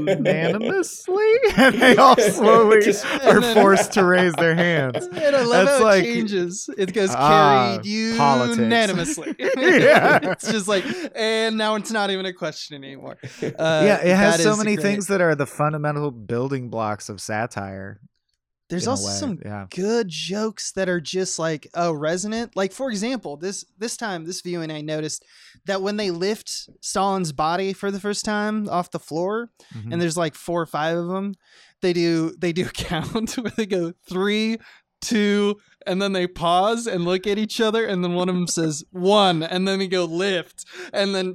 A: unanimously, (laughs) and they all slowly
C: Just-
A: are forced to raise their hands.
B: And I love
A: That's
B: how
A: like-
B: it changes. It goes
A: Ah,
B: carried unanimously.
A: Yeah.
B: it's just like, and now it's not even a question anymore. Uh,
A: yeah, it has so many
B: great.
A: things that are the fundamental building blocks of satire.
B: There's also
A: way,
B: some
A: yeah.
B: good jokes that are just like oh resonant. Like for example, this this time this viewing I noticed that when they lift Stalin's body for the first time off the floor,
A: Mhm.
B: and there's like four or five of them, they do they do a (laughs) count where they go three, two, and then they pause and look at each other, and then one of them says one, and then they go lift, and then.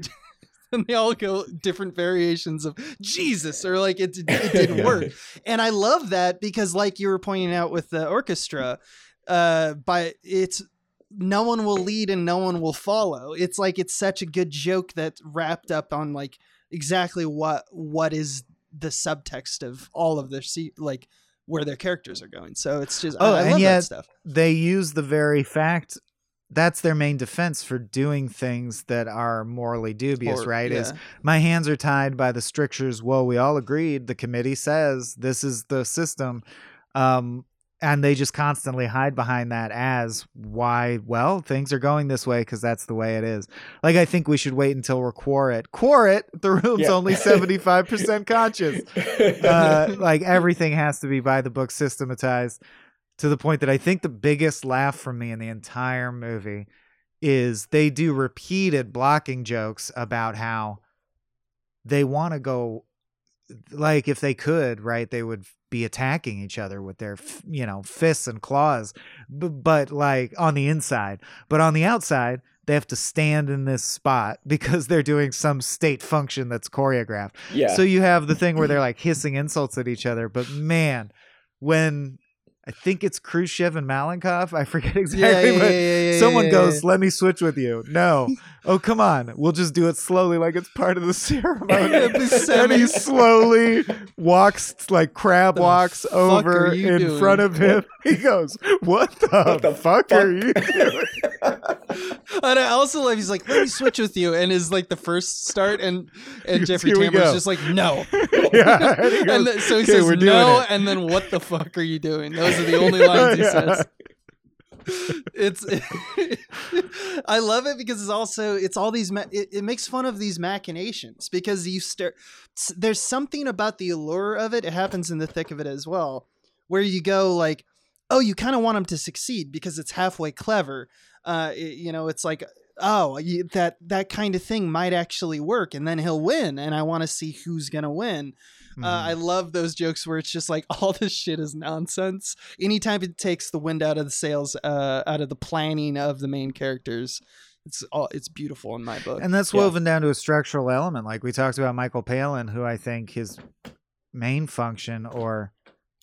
B: And they all go different variations of Jesus, or like it, it (laughs) didn't work and I love that because, like you were pointing out with the orchestra, uh, but it's no one will lead and no one will follow. It's like it's such a good joke that wrapped up on like exactly what what is the subtext of all of their se- like where their characters are going. So it's just
A: Oh,
B: I, I
A: and
B: love
A: yet-
B: that stuff.
A: they use the very fact that's their main defense for doing things that are morally dubious,
B: Or-
A: right? Is my hands are tied by the strictures. Well, we all agreed. The committee says this is the system. Um, and they just constantly hide behind that as why, well, things are going this way because that's the way it is. Like, I think we should wait until we're quorate. Quorate, the room's
C: Yeah.
A: only 75% conscious. (laughs) Uh, like, everything has to be by the book systematized to the point that I think the biggest laugh from me in the entire movie is they do repeated blocking jokes about how they want to go like if they could right they would be attacking each other with their you know fists and claws B- but like on the inside but on the outside they have to stand in this spot (laughs) because they're doing some state function that's choreographed
C: yeah.
A: so you have the thing where they're (clears throat) like hissing insults at each other, but man, when I think it's Khrushchev and Malenkov, I forget (laughs) exactly,
B: yeah,
A: but
B: yeah, yeah, yeah,
A: someone goes, "Let me switch with you." No, (laughs) oh come on, we'll just do it slowly, like it's part of the (laughs) ceremony. and he slowly walks like crab
B: The
A: walks over in
B: doing?
A: front of him. (laughs) He goes, "What the,
C: What the
A: fuck,
C: fuck?"
A: are you (laughs) doing?"
B: And I also love he's like, let me switch with you, and is like the first start, and and Jeffrey
A: we
B: Tambor's just like, no.
A: yeah, and he goes,
B: and then, so he says no,
A: it."
B: and then what the fuck are you doing? Those are the only lines he
A: Yeah.
B: says. It's, (laughs) I love it because it's also it's all these it, it makes fun of these machinations because you start there's something about the allure of it. It happens in the thick of it as well, where you go like, oh, you kind of want him to succeed because it's halfway clever. Uh, it- you know, it's like oh you, that that kind of thing might actually work and then he'll win and i want to see who's gonna win
A: Mm-hmm.
B: uh, i love those jokes where it's just like (laughs) all this shit is nonsense anytime it takes the wind out of the sails uh, out of the planning of the main characters it's all it's beautiful in my book
A: And that's
C: Yeah.
A: woven down to a structural element. Like we talked about Michael Palin, who I think his main function, or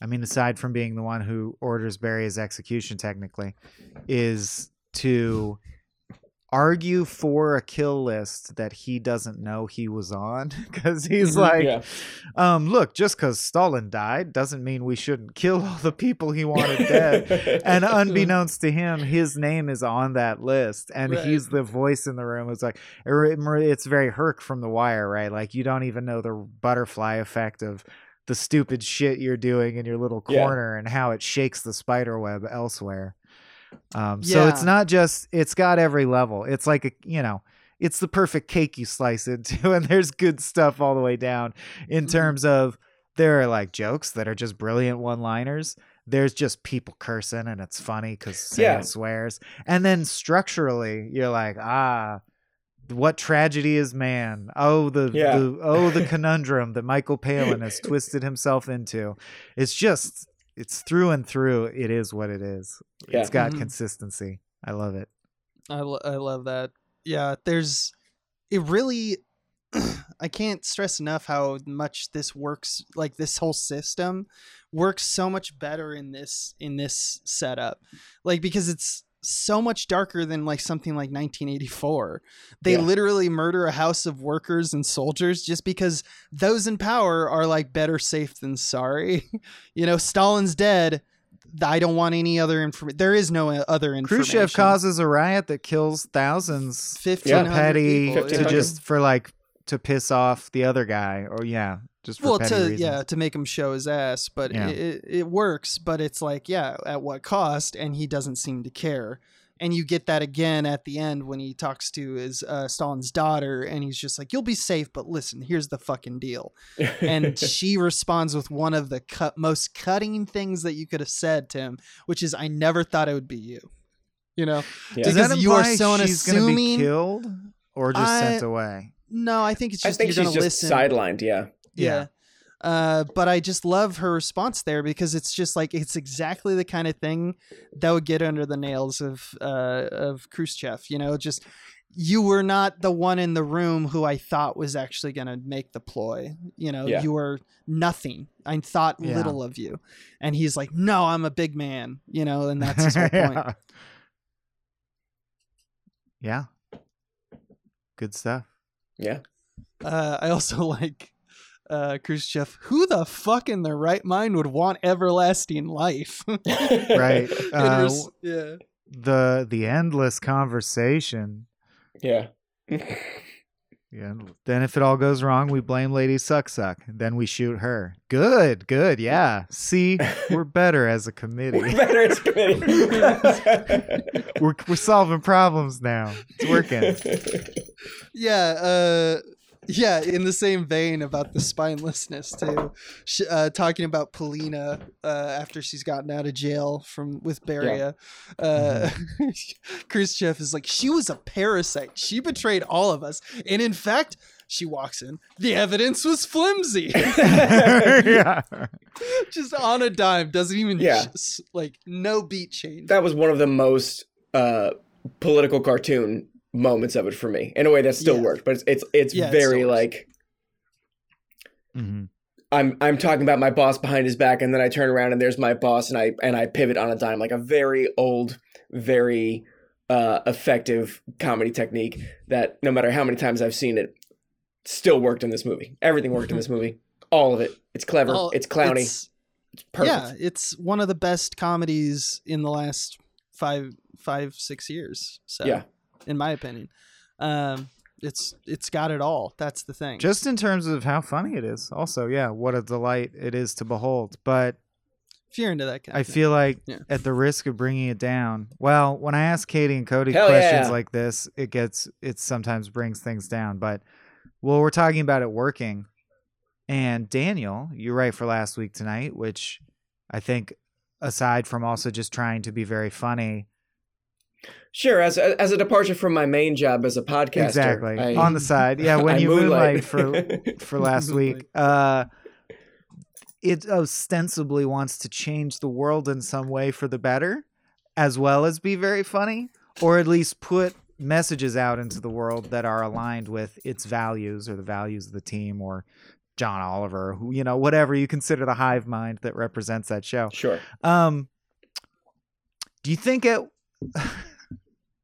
A: I mean, aside from being the one who orders Barry's execution technically, is to argue for a kill list that he doesn't know he was on. (laughs) Because he's
B: Mhm.
A: like,
C: yeah.
A: um, look, just because Stalin died doesn't mean we shouldn't kill all the people he wanted dead and (laughs) unbeknownst to him, his name is on that list, and
B: Right.
A: he's the voice in the room. It's like it's very Herc from The Wire, right? Like you don't even know the butterfly effect of the stupid shit you're doing in your little
C: Yeah.
A: corner and how it shakes the spider web elsewhere. Um, So it's not just it's got every level. It's like a you know. It's the perfect cake you slice into, (laughs) and there's good stuff all the way down in
B: Mhm.
A: terms of there are like jokes that are just brilliant one-liners. There's just people cursing and it's funny because Sam
C: Yeah.
A: swears. And then structurally, you're like, ah, what tragedy is man? Oh, the,
C: Yeah.
A: the oh the (laughs) conundrum that Michael Palin has twisted himself into. It's just it's through and through. It is what it is.
C: Yeah.
A: It's got
B: Mhm.
A: consistency. I love it.
B: I, lo- I love that. Yeah, there's it really (clears throat) I can't stress enough how much this works like this whole system works so much better in this in this setup. Like because it's so much darker than like something like 1984. They
C: Yeah.
B: literally murder a house of workers and soldiers just because those in power are like better safe than sorry. (laughs) you know, Stalin's dead. I don't want any other information. There is no uh, other information.
A: Khrushchev causes a riot that kills thousands
B: fifteen
A: for petty
B: people.
A: to
B: yeah.
A: just for like to piss off the other guy, or yeah, just for
B: well
A: petty
B: to
A: reasons.
B: yeah to make him show his ass but
A: Yeah.
B: it, it, it works but it's like yeah at what cost and he doesn't seem to care and you get that again at the end when he talks to his uh, Stalin's daughter and he's just like you'll be safe but listen here's the fucking deal and (laughs) she responds with one of the cut, most cutting things that you could have said to him which is I never thought it would be you you know
C: Yeah.
A: Does
B: because
A: that
B: you are
A: imply
B: so
A: she's gonna be killed or just sent away?
B: no I think it's
C: I
B: just
C: think
B: you're
C: she's
B: gonna
C: just
B: listen
C: sidelined. Yeah.
B: Yeah. Uh, but I just love her response there because it's just like it's exactly the kind of thing that would get under the nails of uh, of Khrushchev. You know, just you were not the one in the room who I thought was actually going to make the ploy. You know,
C: Yeah.
B: you were nothing. I thought
A: Yeah.
B: little of you, and he's like, "No, I'm a big man." You know, and that's his whole point.
A: yeah. (laughs) Yeah. Good stuff.
C: Yeah.
B: Uh, I also (laughs) like uh, Khrushchev. Who the fuck in their right mind would want everlasting life? (laughs)
A: Right. Uh,
B: res- yeah.
A: the the endless conversation.
C: Yeah.
A: Yeah. Then if it all goes wrong, we blame Lady Suck Suck. Then we shoot her. Good, good. Yeah. See, (laughs) we're better as a committee.
C: We're better as a committee. (laughs)
A: we're we're solving problems now. It's working.
B: Yeah. Uh, yeah. In the same vein about the spinelessness too, uh, talking about Polina uh, after she's gotten out of jail from with Beria. Uh, (laughs) Khrushchev is like, she was a parasite. She betrayed all of us, and in fact. She walks in. The evidence was flimsy.
A: yeah. (laughs) (laughs)
B: Just on a dime. Doesn't even
C: Yeah.
B: like no beat change.
C: that was one of the most uh, political cartoon moments of it for me. In a way that still
B: Yeah.
C: worked, but it's it's, it's
B: Yeah,
C: very
B: still works.
C: like
A: Mhm.
C: I'm I'm talking about my boss behind his back, and then I turn around and there's my boss, and I and I pivot on a dime, like a very old, very uh, effective comedy technique that no matter how many times I've seen it, still worked in this movie. Everything worked in this (laughs) movie, all of it. It's clever. It's clowny. It's,
B: it's-
C: perfect.
B: Yeah, it's one of the best comedies in the last five, five, six years. So,
C: Yeah.
B: In my opinion, um, it's it's got it all. That's the thing.
A: Just in terms of how funny it is. Also, yeah, what a delight it is to behold. But
B: if you're into that kind,
A: I
B: of thing.
A: feel like
B: Yeah.
A: at the risk of bringing it down, well, when I ask Katie and Cody
C: Hell
A: questions
C: yeah.
A: like this, it gets it sometimes brings things down. But well, we're talking about it working. And Daniel, you write for last week tonight, which I think aside from also just trying to be very funny,
C: Sure, as a, as a departure from my main job as a podcaster,
A: exactly
C: I-
A: on the side, yeah, when (laughs)
C: I
A: you moonlight
C: moonlight.
A: for (laughs) for last week, uh, it ostensibly wants to change the world in some way for the better, as well as be very funny, or at least put messages out into the world that are aligned with its values or the values of the team or John Oliver, who you know, whatever you consider the hive mind that represents that show.
C: Sure.
A: Um, do you think it?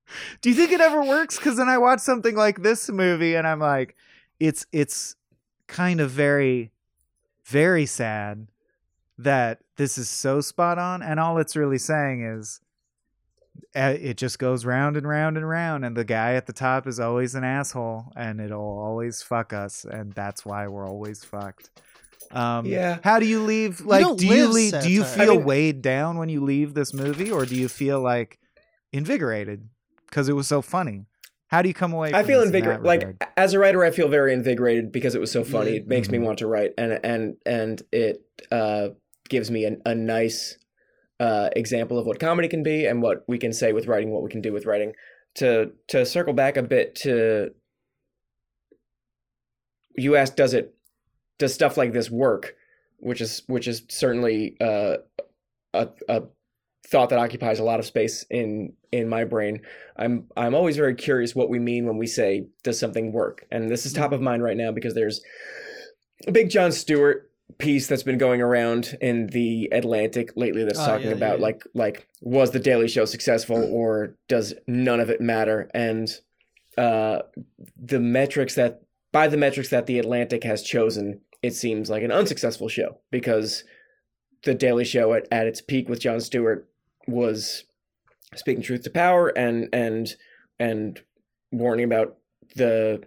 A: (laughs) do you think it ever works? Because then I watch something like this movie and I'm like, it's it's kind of very, very sad that this is so spot on, and all it's really saying is. uh, It just goes round and round and round, and the guy at the top is always an asshole, and it'll always fuck us, and that's why we're always fucked. Um,
C: Yeah.
A: How do you leave? Like,
B: don't
A: do you leave? Do you feel
C: I mean-
A: weighed down when you leave this movie, or do you feel like invigorated because it was so funny? How do you come away?
C: I feel
A: in
C: invigorated. Like as a writer, I feel very invigorated because it was so funny. It makes me
A: Mhm.
C: want to write, and and and it uh, gives me an, a nice uh, example of what comedy can be and what we can say with writing, what we can do with writing. To to circle back a bit to you asked, does it does stuff like this work? Which is which is certainly uh, a a thought that occupies a lot of space in in my brain. I'm I'm always very curious what we mean when we say does something work, and this is top of mind right now because there's a big Jon Stewart piece that's been going around in the Atlantic lately that's
B: Oh,
C: talking
B: yeah,
C: about
B: yeah,
C: like like was the Daily Show successful (clears throat) or does none of it matter? And uh, the metrics that by the metrics that the Atlantic has chosen, it seems like an unsuccessful show because the Daily Show at, at its peak with Jon Stewart was speaking truth to power and and and warning about the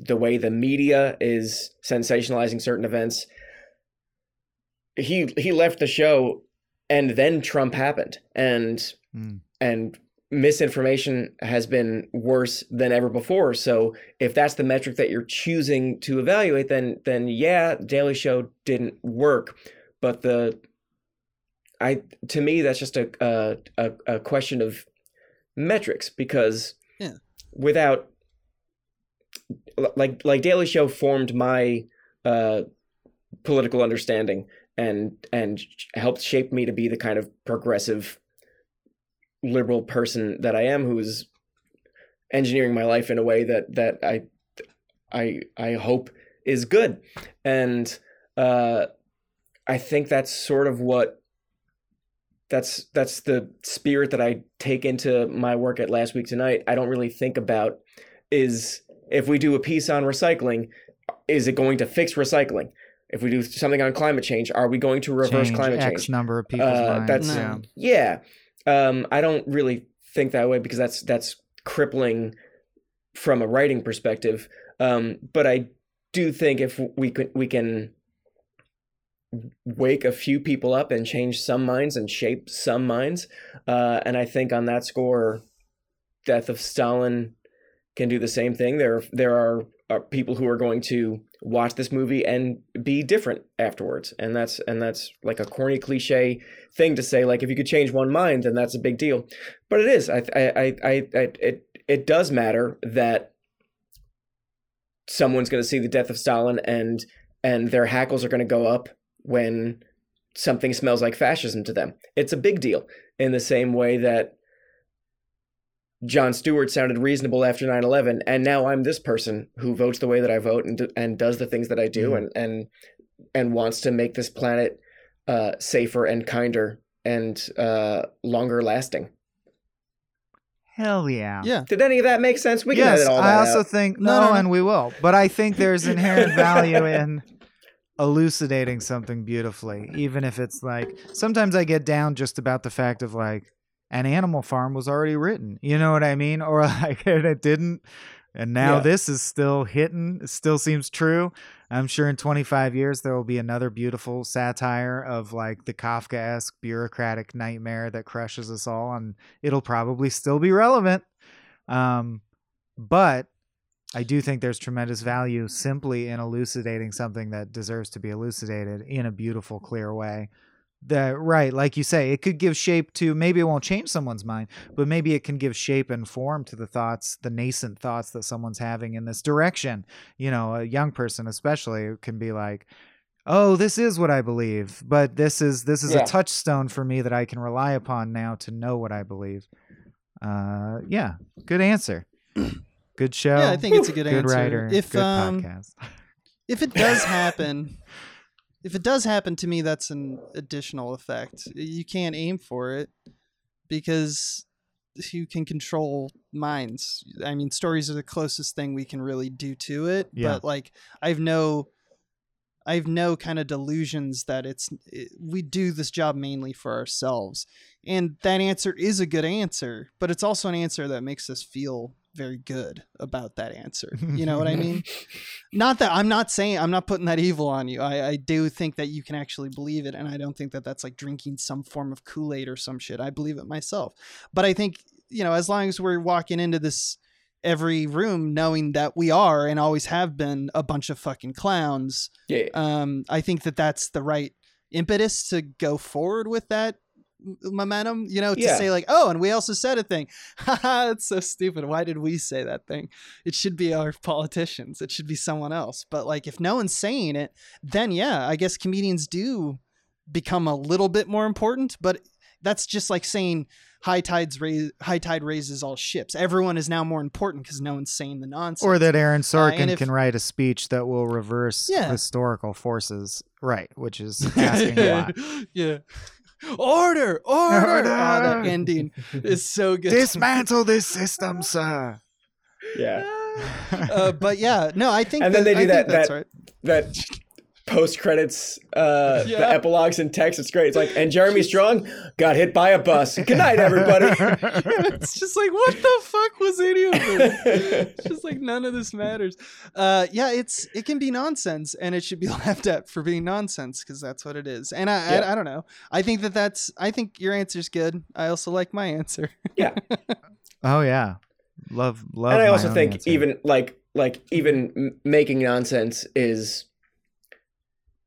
C: the way the media is sensationalizing certain events. He he left the show, and then Trump happened, and
A: Mm.
C: and misinformation has been worse than ever before. So if that's the metric that you're choosing to evaluate, then then yeah, Daily Show didn't work. But the I to me that's just a a, a, question of metrics because
B: Yeah.
C: without like like Daily Show formed my uh, political understanding and and helped shape me to be the kind of progressive liberal person that I am who's engineering my life in a way that that I I I hope is good and uh I think that's sort of what that's that's the spirit that I take into my work at last week tonight. I don't really think about is if we do a piece on recycling, is it going to fix recycling? If we do something on climate change, are we going to reverse
A: Change
C: climate
A: X
C: change?
A: number of people's
C: Uh,
A: minds.
C: that's
B: No.
A: yeah.
C: Um, I don't really think that way because that's that's crippling from a writing perspective. Um, but I do think if we could we can wake a few people up and change some minds and shape some minds, uh, and I think on that score, Death of Stalin can do the same thing. There there are, are people who are going to watch this movie and be different afterwards, and that's and that's like a corny cliche thing to say. Like if you could change one mind, then that's a big deal. But it is. I I I, I, it it does matter that someone's going to see the death of Stalin and and their hackles are going to go up when something smells like fascism to them. It's a big deal in the same way that Jon Stewart sounded reasonable after 9/11 and now I'm this person who votes the way that I vote and and does the things that I do
A: Mhm.
C: and and and wants to make this planet uh, safer and kinder and uh, longer lasting.
A: Hell yeah.
B: Yeah.
C: Did any of that make sense? We can
A: yes,
C: edit all
A: I also
C: out.
A: think
B: No,
A: no,
B: no, no.
A: and we will. But I think there's inherent (laughs) value in elucidating something beautifully, even if it's like sometimes I get down just about the fact of like an Animal Farm was already written. You know what I mean? (laughs) Or like it didn't. And now
C: Yeah.
A: this is still hitting. It still seems true. I'm sure in 25 years there will be another beautiful satire of like the Kafkaesque bureaucratic nightmare that crushes us all, and it'll probably still be relevant. Um, but I do think there's tremendous value simply in elucidating something that deserves to be elucidated in a beautiful, clear way. That right, like you say, it could give shape to maybe it won't change someone's mind, but maybe it can give shape and form to the thoughts, the nascent thoughts that someone's having in this direction. You know, a young person especially can be like, "Oh, this is what I believe, but this is this is
C: Yeah.
A: a touchstone for me that I can rely upon now to know what I believe." Uh, yeah, good answer. (clears throat) Good show.
B: Yeah, I think it's a good,
A: good
B: answer.
A: writer.
B: If
A: good
B: um
A: podcast. (laughs)
B: if it does happen, if it does happen to me, that's an additional effect. You can't aim for it because you can control minds. I mean, stories are the closest thing we can really do to it.
A: Yeah.
B: But like, I've no, I've no kind of delusions that it's it, we do this job mainly for ourselves, and that answer is a good answer. But it's also an answer that makes us feel very good about that answer. (laughs) You know what I mean? not that I'm not saying I'm not putting that evil on you. I, I do think that you can actually believe it, and I don't think that that's like drinking some form of Kool Aid or some shit. I believe it myself, but I think you know as long as we're walking into this every room knowing that we are and always have been a bunch of fucking clowns,
C: Yeah.
B: um, I think that that's the right impetus to go forward with that m- momentum you know to
C: Yeah.
B: say like oh and we also said a thing (laughs) haha it's so stupid why did we say that thing it should be our politicians it should be someone else but like if no one's saying it then yeah i guess comedians do become a little bit more important but that's just like saying high tides raise high tide raises all ships everyone is now more important because no one's saying the nonsense
A: or that Aaron Sorkin
B: Uh, if-
A: can write a speech that will reverse
B: Yeah.
A: historical forces, right? Which is (laughs) asking a lot.
B: yeah order order,
A: Order!
B: Oh, that ending is so good
A: Dismantle this system, sir.
C: Yeah.
B: uh, but yeah no i think
C: And then
B: that-
C: they do
B: I think
C: that-
B: that's
C: that-
B: right
C: That post credits, uh, the epilogues and text. It's great. It's like, and Jeremy Strong got hit by a bus. Good night, everybody. (laughs)
B: it's just like what the fuck was any of this? (laughs) It's just like none of this matters. Uh, yeah, it's it can be nonsense, and it should be (laughs) laughed at for being nonsense because that's what it is. And I,
C: Yeah.
B: I I don't know. I think that that's I think your answer's good. I also like my answer.
C: yeah,
A: oh yeah, love love.
C: and I also think
A: answer.
C: even like like even m- making nonsense is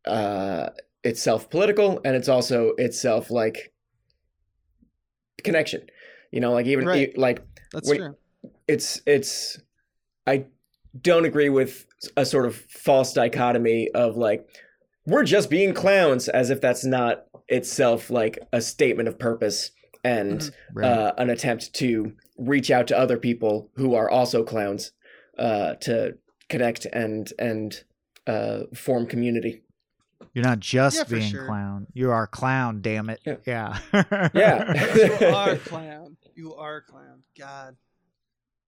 C: uh itself political and it's also itself like connection you know like even
B: Right.
C: e- like
B: That's
C: When-
B: true.
C: it's it's i don't agree with a sort of false dichotomy of like we're just being clowns as if that's not itself like a statement of purpose and
B: Mhm.
A: Right.
C: uh, an attempt to reach out to other people who are also clowns uh, to connect and and uh, form community.
A: You're not just
B: Yeah,
A: being
B: sure.
A: clown. You are clown. Damn it.
C: Yeah.
A: Yeah.
C: Yeah. (laughs)
B: you (laughs) are clown. You are clown. God.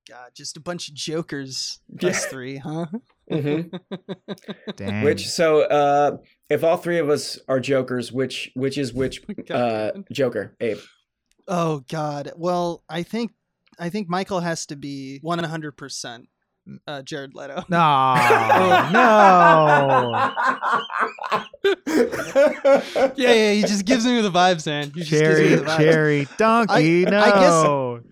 B: God, just a bunch of jokers.
C: Yeah.
B: Three, huh?
C: hmm (laughs)
A: Dang.
C: Which so uh, if all three of us are jokers, which which is which uh, Joker? Abe.
B: Oh God. Well, I think I think Michael has to be one hundred percent uh, Jared Leto. (laughs)
A: No. no. (laughs)
B: Yeah, yeah. He just gives me the vibes, man. He just gives me
A: Cherry,
B: the vibes.
A: cherry, donkey.
B: I
A: no.
B: guess-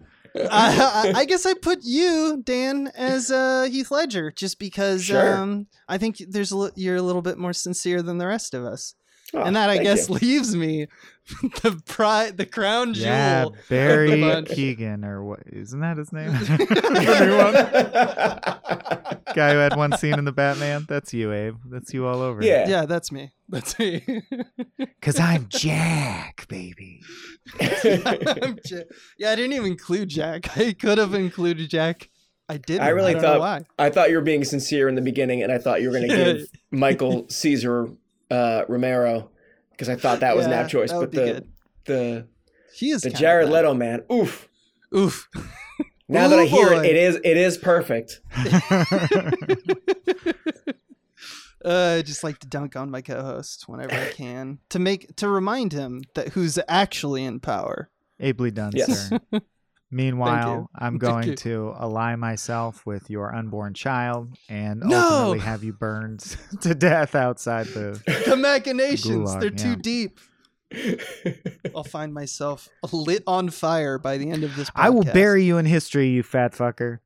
B: I, I, I guess I put you, Dan, as uh, Heath Ledger, just because
C: Sure.
B: um, I think there's a you're a little bit more sincere than the rest of us,
C: Oh,
B: and that I guess
C: you. (laughs)
B: leaves me (laughs) the pride, the crown jewel.
A: yeah, Barry. Keoghan, or what? Isn't that his name? The new one? Guy who had one scene in the Batman. That's you, Abe. That's you all over.
C: Yeah.
B: Yeah, that's me. That's me. (laughs)
A: Cause I'm Jack, baby.
B: I'm Ja- yeah, I didn't even include Jack. I could have included Jack. I didn't.
C: I really
B: don't know
C: thought-
B: why.
C: I thought you were being sincere in the beginning, and I thought you were going to give Michael Cesar uh, Romero because I thought that was an apt choice.
B: that would
C: But
B: be
C: the
B: good.
C: the
B: He is
C: the
B: kinda
C: Jared. Leto man, oof.
B: Oof. (laughs)
C: Now that I hear
B: boy.
C: it, it is it is perfect. (laughs) (laughs)
B: uh, I just like to dunk on my co-host whenever I can to make to remind him that who's actually in power.
A: Ably done,
C: Yes.
A: sir. Meanwhile, I'm (laughs) going to ally myself with your unborn child and
B: No!
A: ultimately have you burned (laughs) to death outside the. (laughs)
B: The machinations,
A: Gulag,
B: they're too deep. I'll find myself lit on fire by the end of this. Podcast.
A: I will bury you in history, you fat fucker.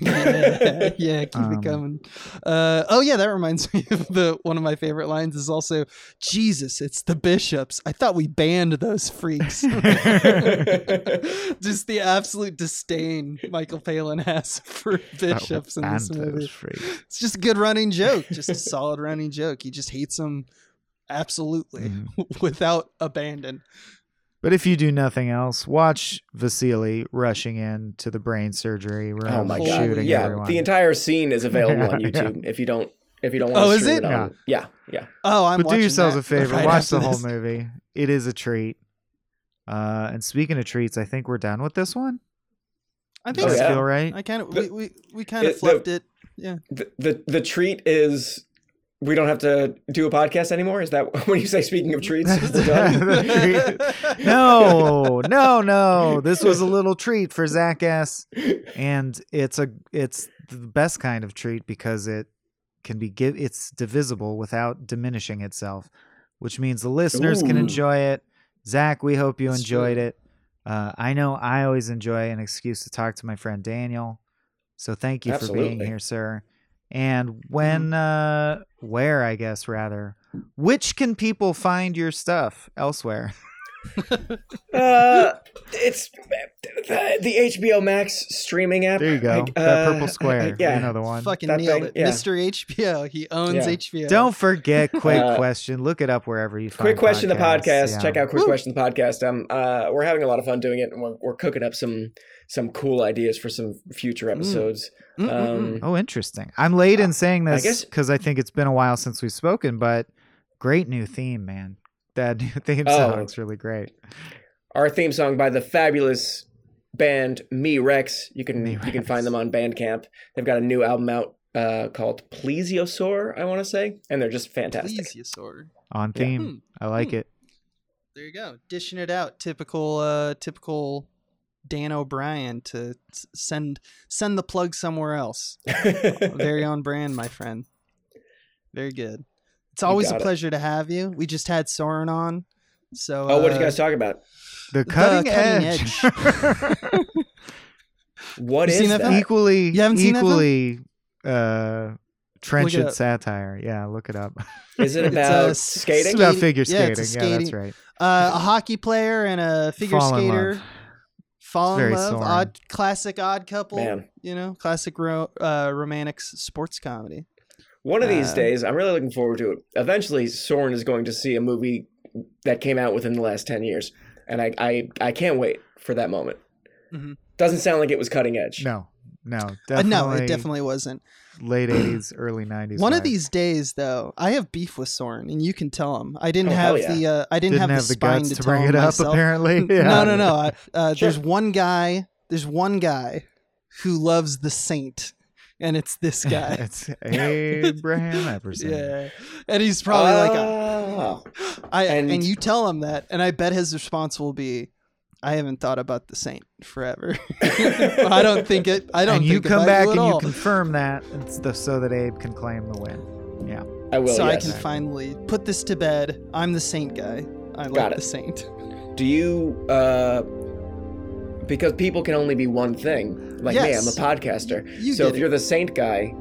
B: Yeah, (laughs) yeah, keep
A: Um,
B: it coming. Uh, oh yeah, that reminds (laughs) me of the one of my favorite lines is also Jesus, it's the bishops. I thought we banned those freaks. (laughs) Just the absolute disdain Michael Palin has for bishops in this movie.
A: freaks.
B: It's just a good running joke, just a solid running joke. He just hates them absolutely
A: Mhm.
B: without abandon.
A: But if you do nothing else, watch Vasily rushing in to the brain surgery room,
C: oh my
B: Holy
C: god!
A: shooting
C: Yeah,
A: everyone.
C: the entire scene is available on (laughs)
A: Yeah,
C: YouTube. If you don't if you don't want
B: Oh,
C: to
B: is it?
C: it, on, yeah, yeah.
B: Oh, I'm
A: but do yourselves
B: that
A: a favor,
B: right
A: watch
B: after
A: the whole
B: this.
A: movie. It is a treat. Uh, and speaking of treats, I think we're done with this one.
B: I think
C: Oh,
B: so.
C: yeah.
A: feel right?
B: I kind of we, we, we kind of
C: it- the-
B: fluffed it.
C: The, the the treat is we don't have to do a podcast anymore. Is that (laughs) when you say speaking of treats? Done? (laughs)
A: no, no, no. This was a little treat for Zach S. And it's a it's the best kind of treat because it can be give it's divisible without diminishing itself, which means the listeners can enjoy it. Zach, we hope you
B: That's
A: enjoyed
B: true.
A: it. Uh, I know I always enjoy an excuse to talk to my friend Daniel. So thank you for being here, sir. And when, uh, where, I guess, rather, which can people find your stuff elsewhere? (laughs) (laughs)
C: Uh, it's the, the HBO Max streaming app.
A: There you go.
C: Like,
A: that
C: uh,
A: purple square. (laughs)
C: yeah.
A: You know the one.
B: Fucking
C: That
B: nailed
C: thing,
B: it.
C: yeah.
B: Mr. HBO. He owns
C: Yeah.
B: HBO.
A: Don't forget (laughs) quick
C: Uh,
A: question. Look it up wherever you find
C: Quick question, the podcast.
A: Yeah.
C: Check out Quick
B: Woo.
C: question, the podcast. Um, uh, we're having a lot of fun doing it, and we're, we're cooking up some some cool ideas for some future episodes.
B: Mm-mm-mm.
C: Um,
A: Oh, interesting. I'm late in saying this
C: guess-
A: because I, think it's been a while since we've spoken, but great new theme, man. That new (laughs) theme
C: Oh.
A: song's really great.
C: our theme song by the fabulous band Me Rex. You can
A: Me
C: you can find them on Bandcamp. They've got a new album out uh, called Plesiosaur, I want to say, and they're just fantastic.
B: Plesiosaur.
A: On
C: Yeah.
A: theme.
B: Hmm.
A: I like
B: Hmm.
A: it.
B: There you go. Dishing it out. Typical uh typical Dan O'Brien to send send the plug somewhere else. (laughs) Very on brand, my friend. Very good. It's always a
C: got it.
B: pleasure to have you. We just had Soren on. So
C: oh, what did
B: uh,
C: you guys talk about?
A: The cutting,
B: cutting
A: edge. (laughs) (laughs)
C: What
B: You
C: is
B: that
C: that?
B: film?
A: equally
B: You haven't seen
A: equally uh trenchant satire. Yeah, look it up. (laughs)
C: Is it
B: It's, uh,
C: about
A: It's
C: skating?
A: about
B: Skating-
A: figure
B: yeah,
A: skating. Yeah, that's right.
B: uh, a hockey player and a figure
A: Fall in
B: skater
A: love.
B: fall in
A: very
B: love.
A: Soren.
B: Odd classic odd couple.
C: Man.
B: You know, classic ro- uh, romantic s- sports comedy.
C: One of these
B: Uh,
C: days, I'm really looking forward to it. Eventually, Soren is going to see a movie that came out within the last 10 years. And I, I, I can't wait for that moment.
B: Mhm.
C: Doesn't sound like it was cutting edge.
A: No, no,
B: Uh,
A: definitely.
B: no, it definitely wasn't.
A: late '80s, early '90s.
B: One of these days, though, I have beef with Soren, and you can tell him. I didn't
C: Oh,
B: have
C: yeah.
B: the uh, I didn't,
A: didn't
B: have, the spine
A: guts
B: to,
A: to bring
B: him
A: it up.
B: myself.
A: Apparently, (laughs)
B: No, no, no. I- Uh,
C: Sure.
B: There's one guy. There's one guy who loves the saint, and it's this (laughs) guy. (laughs)
A: it's Abraham Epperson.
B: yeah, and he's probably like, a,
C: Oh.
B: I and,
C: and-
B: you tell him that, and I bet his response will be, "I haven't thought about the saint forever. (laughs) I don't think it. I don't.
A: and you
B: think
A: come back
B: you at
A: and you confirm that, and so that Abe can claim the win. Yeah,
C: I will,
B: so I can finally put this to bed. I'm the saint guy. I like
C: Got it.
B: the saint.
C: Do you, uh, because people can only be one thing. Like me, I'm a podcaster.
B: You
C: so if
B: it.
C: you're the saint guy,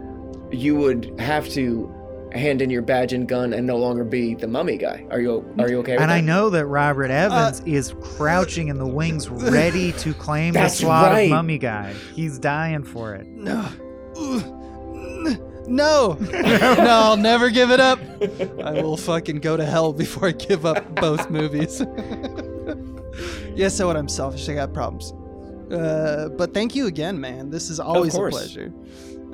C: you would have to hand in your badge and gun and no longer be the mummy guy. Are you are you okay with
A: and
C: that?
A: I know that Robert
B: Uh,
A: Evans is crouching in the wings, (laughs) ready to claim the slot
C: right.
A: of mummy guy. He's dying for it.
B: No. No. no, I'll never give it up. I will fucking go to hell before I give up both movies. (laughs) yes, so what? I'm selfish. I got problems. Uh, but thank you again, man. This is always a pleasure.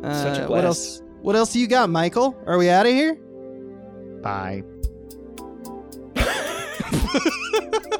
B: Uh,
C: Such a
B: What else? What else do you got, Michael? Are we out of here?
A: Bye. (laughs)